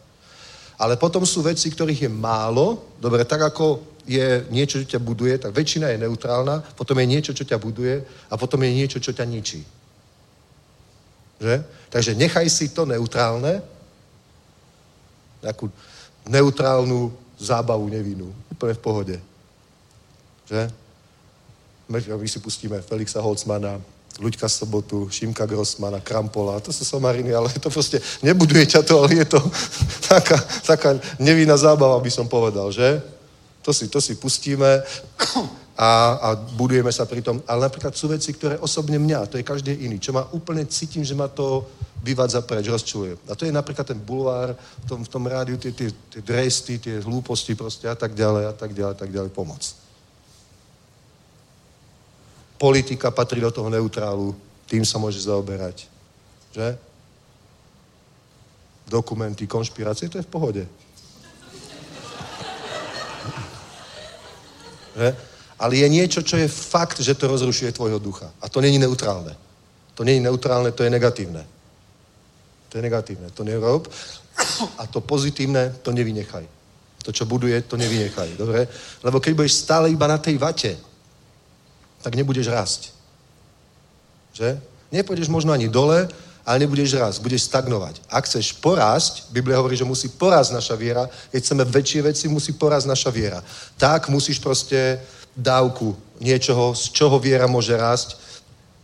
Ale potom sú veci, ktorých je málo. Dobre, tak ako je niečo, čo ťa buduje, tak väčšina je neutrálna, potom je niečo, čo ťa buduje a potom je niečo, čo ťa ničí. Že? Takže nechaj si to neutrálne, nejakú neutrálnu zábavu nevinnú. Úplne v pohode. Že? My si pustíme Felixa Holzmana, Luďka Sobotu, Šimka Grossmana, Krampola, to sú somariny, ale to proste nebuduje ťa to, ale je to taká, taká nevinná zábava, by som povedal, že? To si, to si pustíme a, a budujeme sa pri tom. Ale napríklad sú veci, ktoré osobne mňa, to je každý iný, čo ma úplne cítim, že ma to vyvádza preč, rozčuluje. A to je napríklad ten bulvár, v tom, v tom rádiu, tie, tie, tie dresty, tie hlúposti proste a tak ďalej, a tak ďalej, a tak ďalej, pomoc politika patrí do toho neutrálu, tým sa môže zaoberať. Že? Dokumenty, konšpirácie, to je v pohode. Že? Ale je niečo, čo je fakt, že to rozrušuje tvojho ducha. A to není neutrálne. To není neutrálne, to je negatívne. To je negatívne. To nerob. A to pozitívne, to nevynechaj. To, čo buduje, to nevynechaj. Dobre? Lebo keď budeš stále iba na tej vate, tak nebudeš rásť. Že? Nepôjdeš možno ani dole, ale nebudeš rásť, budeš stagnovať. Ak chceš porásť, Biblia hovorí, že musí porásť naša viera, keď chceme väčšie veci, musí porásť naša viera. Tak musíš proste dávku niečoho, z čoho viera môže rásť,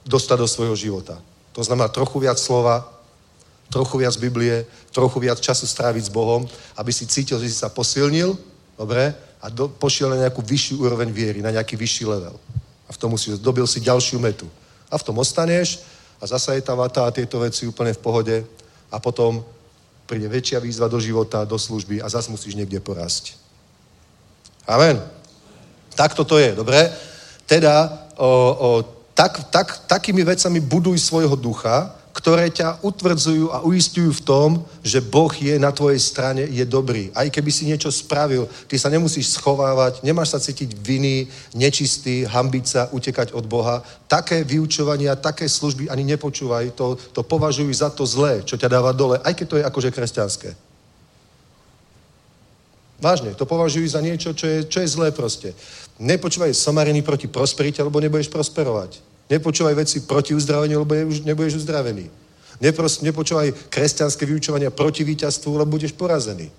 dostať do svojho života. To znamená trochu viac slova, trochu viac Biblie, trochu viac času stráviť s Bohom, aby si cítil, že si sa posilnil, dobre, a do, pošiel na nejakú vyššiu úroveň viery, na nejaký vyšší level. A v tom musíš, dobil si ďalšiu metu. A v tom ostaneš a zasa je tá vata a tieto veci úplne v pohode a potom príde väčšia výzva do života, do služby a zase musíš niekde porásť. Amen. Tak toto je, dobre? Teda o, o, tak, tak, takými vecami buduj svojho ducha, ktoré ťa utvrdzujú a uistujú v tom, že Boh je na tvojej strane, je dobrý. Aj keby si niečo spravil, ty sa nemusíš schovávať, nemáš sa cítiť vinný, nečistý, hambiť sa, utekať od Boha. Také vyučovania, také služby ani nepočúvaj, to, to považujú za to zlé, čo ťa dáva dole, aj keď to je akože kresťanské. Vážne, to považujú za niečo, čo je, čo je zlé proste. Nepočúvaj somariny proti prosperite, lebo nebudeš prosperovať. Nepočúvaj veci proti uzdraveniu, lebo nebudeš uzdravený. Nepros, nepočúvaj kresťanské vyučovania proti víťazstvu, lebo budeš porazený.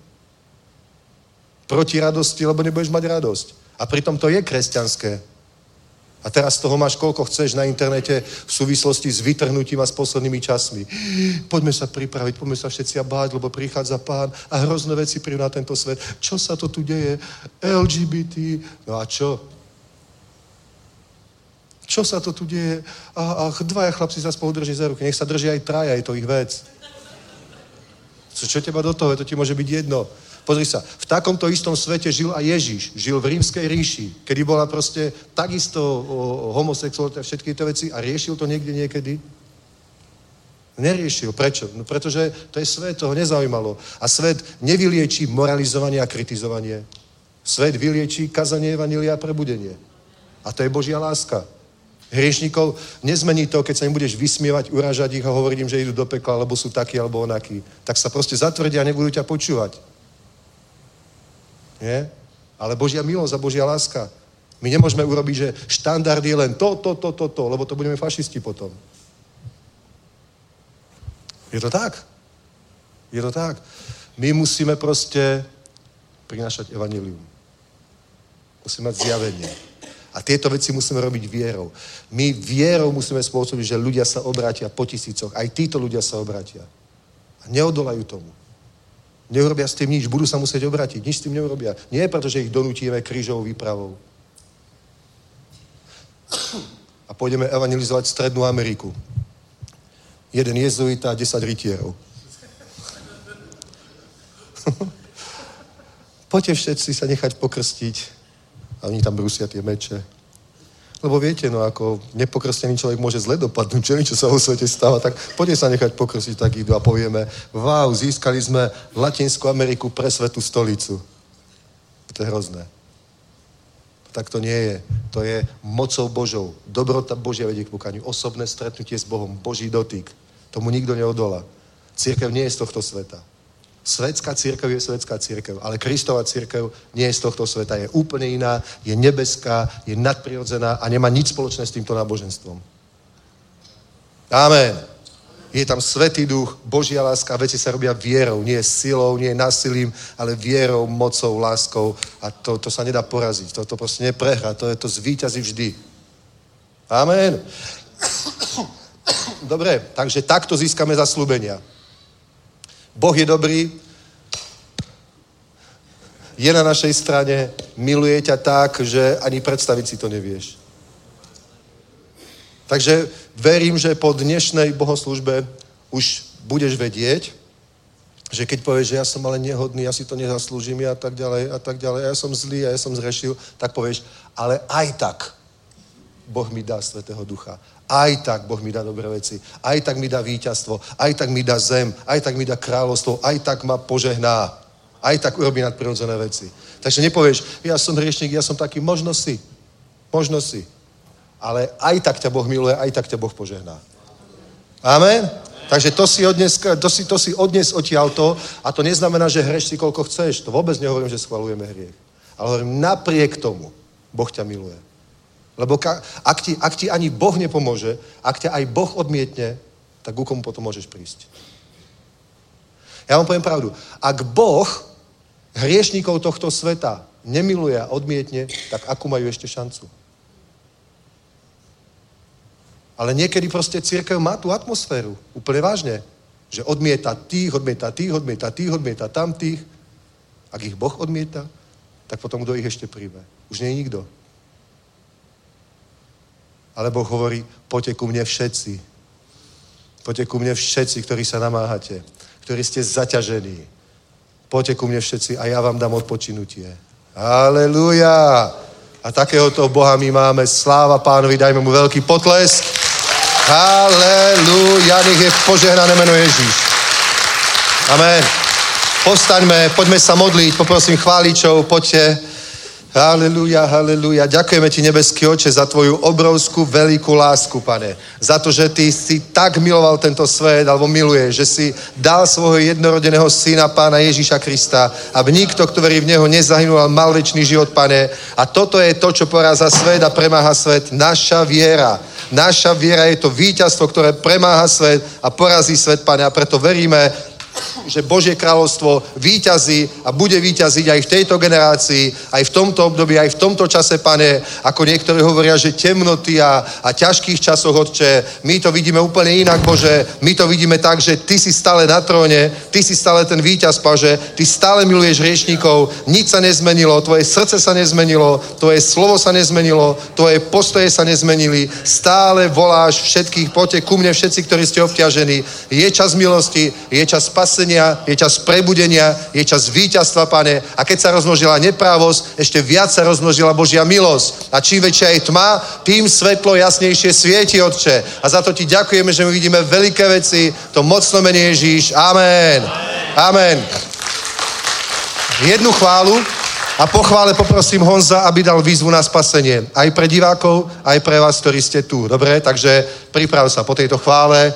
Proti radosti, lebo nebudeš mať radosť. A pritom to je kresťanské. A teraz toho máš koľko chceš na internete v súvislosti s vytrhnutím a s poslednými časmi. Poďme sa pripraviť, poďme sa všetci báť, lebo prichádza pán a hrozné veci prídu na tento svet. Čo sa to tu deje? LGBT. No a čo? Čo sa to tu deje? A, a dvaja chlapci sa spolu drží za ruky. Nech sa drží aj traja, je to ich vec. Co, čo teba do toho? To ti môže byť jedno. Pozri sa, v takomto istom svete žil aj Ježiš. Žil v rímskej ríši, kedy bola proste takisto homosexualita a všetky tie veci a riešil to niekde niekedy? Neriešil. Prečo? No pretože to je svet, toho nezaujímalo. A svet nevyliečí moralizovanie a kritizovanie. Svet vyliečí kazanie evanília a prebudenie. A to je Božia láska. Hriešnikov nezmení to, keď sa im budeš vysmievať, uražať ich a hovoriť im, že idú do pekla, alebo sú takí, alebo onakí. Tak sa proste zatvrdia a nebudú ťa počúvať. Nie? Ale Božia milosť a Božia láska. My nemôžeme urobiť, že štandard je len to, to, to, to, to, lebo to budeme fašisti potom. Je to tak? Je to tak. My musíme proste prinášať evanilium. Musíme mať zjavenie. A tieto veci musíme robiť vierou. My vierou musíme spôsobiť, že ľudia sa obrátia po tisícoch. Aj títo ľudia sa obrátia. A neodolajú tomu. Neurobia s tým nič, budú sa musieť obrátiť. Nič s tým neurobia. Nie preto, že ich donútime krížovou výpravou. A pôjdeme evangelizovať Strednú Ameriku. Jeden jezuita a 10 rytierov. Poďte všetci sa nechať pokrstiť. A oni tam brusia tie meče. Lebo viete, no ako nepokrstený človek môže zle dopadnúť, čo niečo sa vo svete stáva, tak poďte sa nechať pokrstiť, tak idú a povieme, wow, získali sme Latinskú Ameriku pre svetú stolicu. To je hrozné. Tak to nie je. To je mocou Božou. Dobrota Božia vedie k pokaniu. Osobné stretnutie s Bohom. Boží dotyk. Tomu nikto neodola. Církev nie je z tohto sveta. Svetská církev je svetská církev, ale Kristova církev nie je z tohto sveta. Je úplne iná, je nebeská, je nadprirodzená a nemá nič spoločné s týmto náboženstvom. Amen. Je tam Svetý duch, Božia láska, veci sa robia vierou, nie silou, nie násilím, ale vierou, mocou, láskou a to, to sa nedá poraziť. To, to proste neprehra, to je to zvýťazí vždy. Amen. Dobre, takže takto získame zaslúbenia. Boh je dobrý, je na našej strane, miluje ťa tak, že ani predstaviť si to nevieš. Takže verím, že po dnešnej bohoslužbe už budeš vedieť, že keď povieš, že ja som ale nehodný, ja si to nezaslúžim a tak ďalej a tak ďalej, ja som zlý a ja som zrešil, tak povieš, ale aj tak Boh mi dá Svetého Ducha. Aj tak Boh mi dá dobré veci. Aj tak mi dá víťazstvo. Aj tak mi dá zem. Aj tak mi dá kráľovstvo. Aj tak ma požehná. Aj tak urobí nadprirodzené veci. Takže nepovieš, ja som hriešnik, ja som taký, možno si. Možno si. Ale aj tak ťa Boh miluje, aj tak ťa Boh požehná. Amen? Takže to si, odnes, to si, to si odnes odtiaľto a to neznamená, že hreš si koľko chceš. To vôbec nehovorím, že schvalujeme hriech. Ale hovorím, napriek tomu Boh ťa miluje. Lebo ak, ti, ak ti ani Boh nepomôže, ak ťa aj Boh odmietne, tak ku komu potom môžeš prísť? Ja vám poviem pravdu. Ak Boh hriešníkov tohto sveta nemiluje a odmietne, tak akú majú ešte šancu? Ale niekedy proste církev má tú atmosféru. Úplne vážne. Že odmieta tých, odmieta tých, odmieta tých, odmieta tamtých. Ak ich Boh odmieta, tak potom kto ich ešte príjme? Už nie je nikto. Ale Boh hovorí, poďte ku mne všetci. Poďte ku mne všetci, ktorí sa namáhate, ktorí ste zaťažení. Poďte ku mne všetci a ja vám dám odpočinutie. Aleluja! A takéhoto Boha my máme. Sláva pánovi, dajme mu veľký potlesk. Haleluja, nech je požehnané meno Ježíš. Amen. Postaňme, poďme sa modliť, poprosím chváličov, poďte. Haleluja, haleluja. Ďakujeme ti, nebeský oče, za tvoju obrovskú, veľkú lásku, pane. Za to, že ty si tak miloval tento svet, alebo miluje, že si dal svojho jednorodeného syna, pána Ježíša Krista, aby nikto, kto verí v neho, nezahynul, ale mal väčší život, pane. A toto je to, čo poráza svet a premáha svet. Naša viera. Naša viera je to víťazstvo, ktoré premáha svet a porazí svet, pane. A preto veríme, že Božie kráľovstvo výťazí a bude výťaziť aj v tejto generácii, aj v tomto období, aj v tomto čase, pane, ako niektorí hovoria, že temnoty a, a ťažkých časoch, Otče, my to vidíme úplne inak, Bože, my to vidíme tak, že Ty si stále na tróne, Ty si stále ten víťaz, Paže, Ty stále miluješ riešnikov, nič sa nezmenilo, Tvoje srdce sa nezmenilo, Tvoje slovo sa nezmenilo, Tvoje postoje sa nezmenili, stále voláš všetkých, poďte ku mne všetci, ktorí ste obťažení. Je čas milosti, je čas spasenia, je čas prebudenia, je čas víťazstva, pane. A keď sa rozmnožila neprávosť, ešte viac sa rozmnožila Božia milosť. A čím väčšia je tma, tým svetlo jasnejšie svieti, Otče. A za to ti ďakujeme, že my vidíme veľké veci, to mocno mene Ježíš. Amen. Amen. Jednu chválu a po chvále poprosím Honza, aby dal výzvu na spasenie. Aj pre divákov, aj pre vás, ktorí ste tu. Dobre? Takže priprav sa po tejto chvále.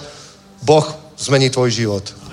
Boh zmení tvoj život.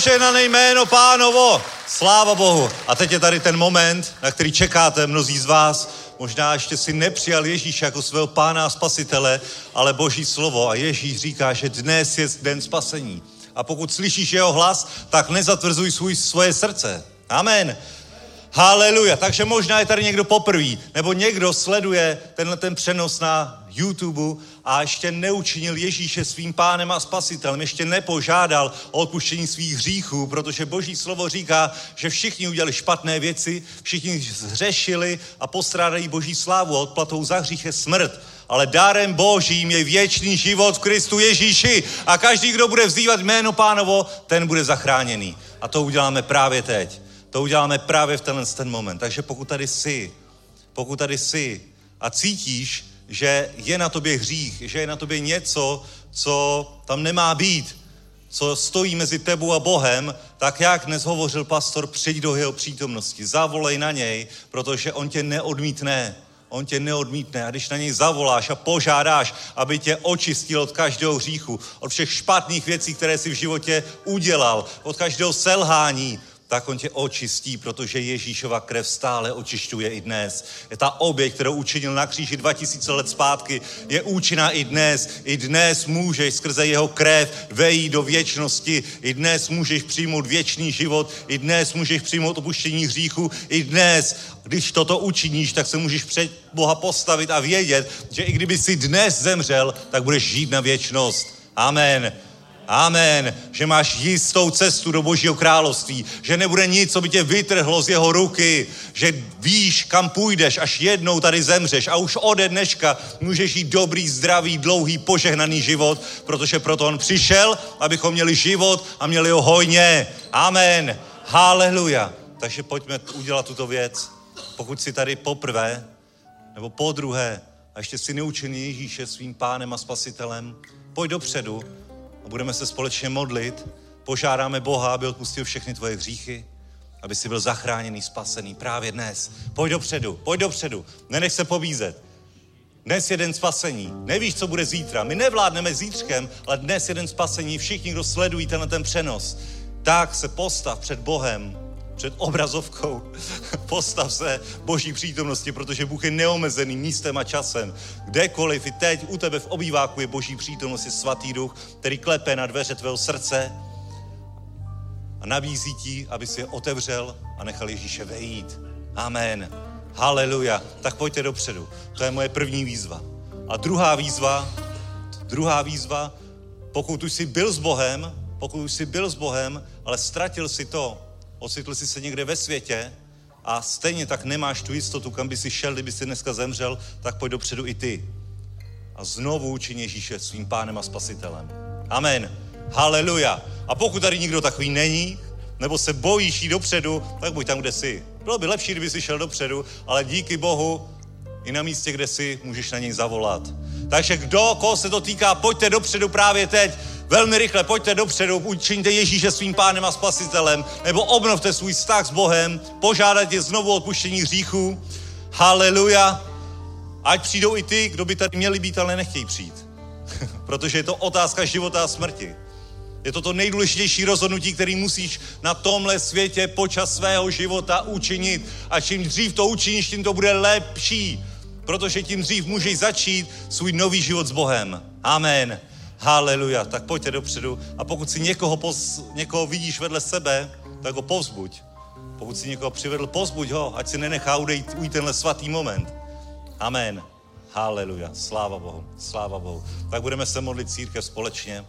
Požehnané jméno pánovo. Sláva Bohu. A teď je tady ten moment, na který čekáte mnozí z vás. Možná ještě si nepřijal Ježíš jako svého pána a spasitele, ale Boží slovo a Ježíš říká, že dnes je den spasení. A pokud slyšíš jeho hlas, tak nezatvrzuj svůj, svoje srdce. Amen. Haleluja. Takže možná je tady někdo poprvé, nebo někdo sleduje tenhle ten přenos na YouTube a ještě neučinil Ježíše svým pánem a spasitelem, ještě nepožádal o odpuštění svých hříchů, protože Boží slovo říká, že všichni udělali špatné věci, všichni zřešili a postrádají Boží slávu a odplatou za hřích je smrt. Ale dárem Božím je věčný život v Kristu Ježíši a každý, kdo bude vzývat jméno pánovo, ten bude zachráněný. A to uděláme právě teď. To uděláme právě v tenhle ten moment. Takže pokud tady jsi, pokud tady jsi a cítíš, že je na tobě hřích, že je na tobě něco, co tam nemá být, co stojí mezi tebou a Bohem, tak jak dnes hovořil pastor, přijď do jeho přítomnosti, zavolej na něj, protože on tě neodmítne. On tě neodmítne. A když na něj zavoláš a požádáš, aby tě očistil od každého hříchu, od všech špatných věcí, které si v životě udělal, od každého selhání, tak on tě očistí, protože Ježíšova krev stále očišťuje i dnes. Je ta oběť, kterou učinil na kříži 2000 let zpátky, je účinná i dnes. I dnes můžeš skrze jeho krev vejít do věčnosti. I dnes můžeš přijmout věčný život. I dnes můžeš přijmout opuštění hříchu. I dnes, když toto učiníš, tak se můžeš před Boha postavit a vědět, že i kdyby si dnes zemřel, tak budeš žít na věčnost. Amen. Amen. Že máš jistou cestu do Božího království. Že nebude nic, co by tě vytrhlo z jeho ruky. Že víš, kam půjdeš, až jednou tady zemřeš. A už ode dneška můžeš žít dobrý, zdravý, dlouhý, požehnaný život, protože proto on přišel, abychom měli život a měli ho hojně. Amen. Haleluja. Takže pojďme udělat tuto věc. Pokud si tady poprvé nebo po druhé a ještě si neučený Ježíše svým pánem a spasitelem, pojď dopředu budeme se společně modlit. Požádáme Boha, aby odpustil všechny tvoje hříchy, aby si byl zachráněný, spasený právě dnes. Pojď dopředu, pojď dopředu, nenech se pobízet. Dnes je den spasení. Nevíš, co bude zítra. My nevládneme zítřkem, ale dnes je den spasení. Všichni, kdo sledují tenhle ten přenos, tak se postav před Bohem, před obrazovkou. Postav se Boží přítomnosti, protože Bůh je neomezený místem a časem. Kdekoliv i teď u tebe v obýváku je Boží přítomnost, je svatý duch, který klepe na dveře tvého srdce a nabízí ti, aby si je otevřel a nechal Ježíše vejít. Amen. Haleluja. Tak pojďte dopředu. To je moje první výzva. A druhá výzva, druhá výzva, pokud už jsi byl s Bohem, pokud už jsi byl s Bohem, ale ztratil si to, ocitl jsi se někde ve světě a stejně tak nemáš tu jistotu, kam by si šel, kdyby si dneska zemřel, tak pojď dopředu i ty. A znovu učin Ježíše svým pánem a spasitelem. Amen. Haleluja. A pokud tady nikdo takový není, nebo se bojíš jít dopředu, tak buď tam, kde jsi. Bylo by lepší, kdyby si šel dopředu, ale díky Bohu, i na místě, kde jsi, můžeš na něj zavolat. Takže kdo, koho se to týká, pojďte dopředu právě teď. Velmi rychle, pojďte dopředu, učiňte Ježíše svým pánem a spasitelem, nebo obnovte svůj vztah s Bohem, požádajte znovu odpuštění hříchů. Haleluja. Ať přijdou i ty, kdo by tady měli být, ale nechtějí přijít. Protože je to otázka života a smrti. Je to to nejdůležitější rozhodnutí, který musíš na tomhle světě počas svého života učinit. A čím dřív to učiníš, tím to bude lepší. Protože tím dřív můžeš začít svůj nový život s Bohem. Amen. Haleluja. Tak pojďte dopředu. A pokud si někoho, poz, někoho vidíš vedle sebe, tak ho povzbuď. Pokud si někoho přivedl, pozbuď ho, ať si nenechá ujít, ujít tenhle svatý moment. Amen. Haleluja. Sláva Bohu. Sláva Bohu. Tak budeme se modlit církev společně.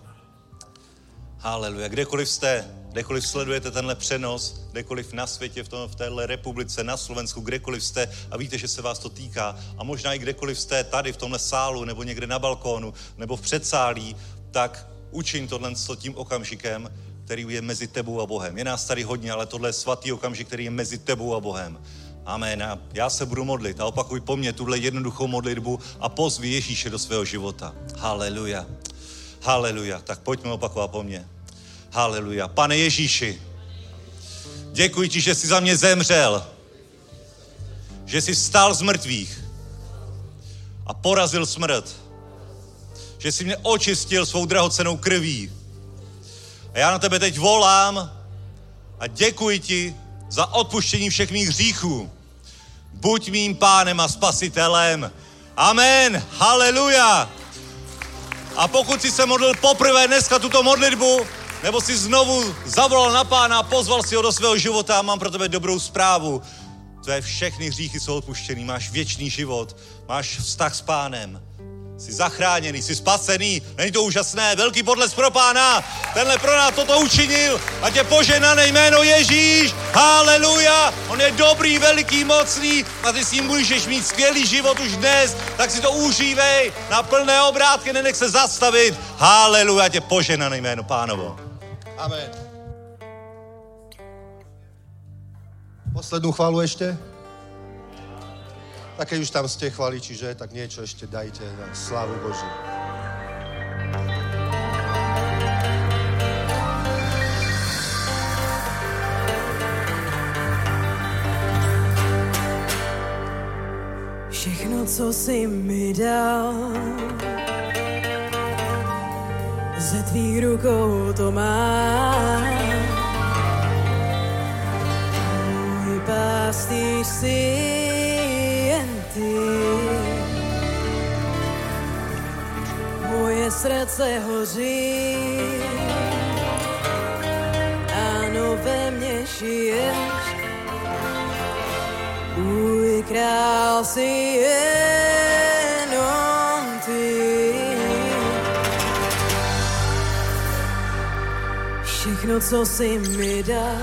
Haleluja. Kdekoliv jste, kdekoliv sledujete tenhle přenos, kdekoliv na světě, v, tom, v téhle republice, na Slovensku, kdekoliv jste a víte, že se vás to týká a možná i kdekoliv jste tady v tomhle sálu nebo někde na balkónu nebo v předsálí, tak učin tohle s tím okamžikem, který je mezi tebou a Bohem. Je nás tady hodně, ale tohle je svatý okamžik, který je mezi tebou a Bohem. Amen. A já se budu modlit a opakuj po mně tuhle jednoduchou modlitbu a pozvi Ježíše do svého života. Haleluja. Haleluja. Tak pojďme opakovat po mně. Haleluja. Pane Ježíši, děkuji ti, že jsi za mě zemřel. Že jsi vstal z mrtvých a porazil smrt. Že jsi mě očistil svou drahocenou krví. A já na tebe teď volám a děkuji ti za odpuštění všech mých hříchů. Buď mým pánem a spasitelem. Amen. Haleluja. A pokud jsi se modlil poprvé dneska tuto modlitbu, nebo si znovu zavolal na pána a pozval si ho do svého života, mám pro tebe dobrou zprávu. Tvé všechny hříchy jsou odpuštěný, máš věčný život, máš vztah s pánem. Jsi zachráněný, jsi spasený, není to úžasné, velký podles pro pána, tenhle pro nás toto učinil, a tě poženané jméno Ježíš, haleluja, on je dobrý, veliký, mocný a ty s ním můžeš mít skvělý život už dnes, tak si to užívej na plné obrátky, nenech se zastavit, haleluja, tě poženané jméno pánovo. Amen. Poslednú chválu ešte? Tak keď už tam ste chvaliči, že? Tak niečo ešte dajte na slávu Božiu. Všechno, co jsi mi dal, ze tvých rukou to mám. Můj pastýř si jen ty. Moje srdce hoří, ano ve mně žiješ, můj král si jenom Všechno, co si mi dal,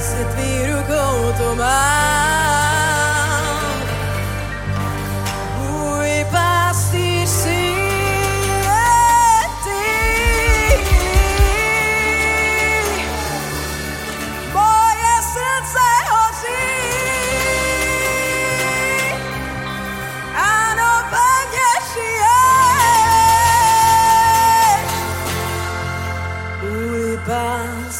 se tvý rukou to Můj pán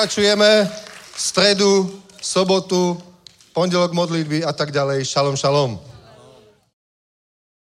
Pokračujeme středu, sobotu, pondělok modlitby a tak ďalej. Šalom, šalom.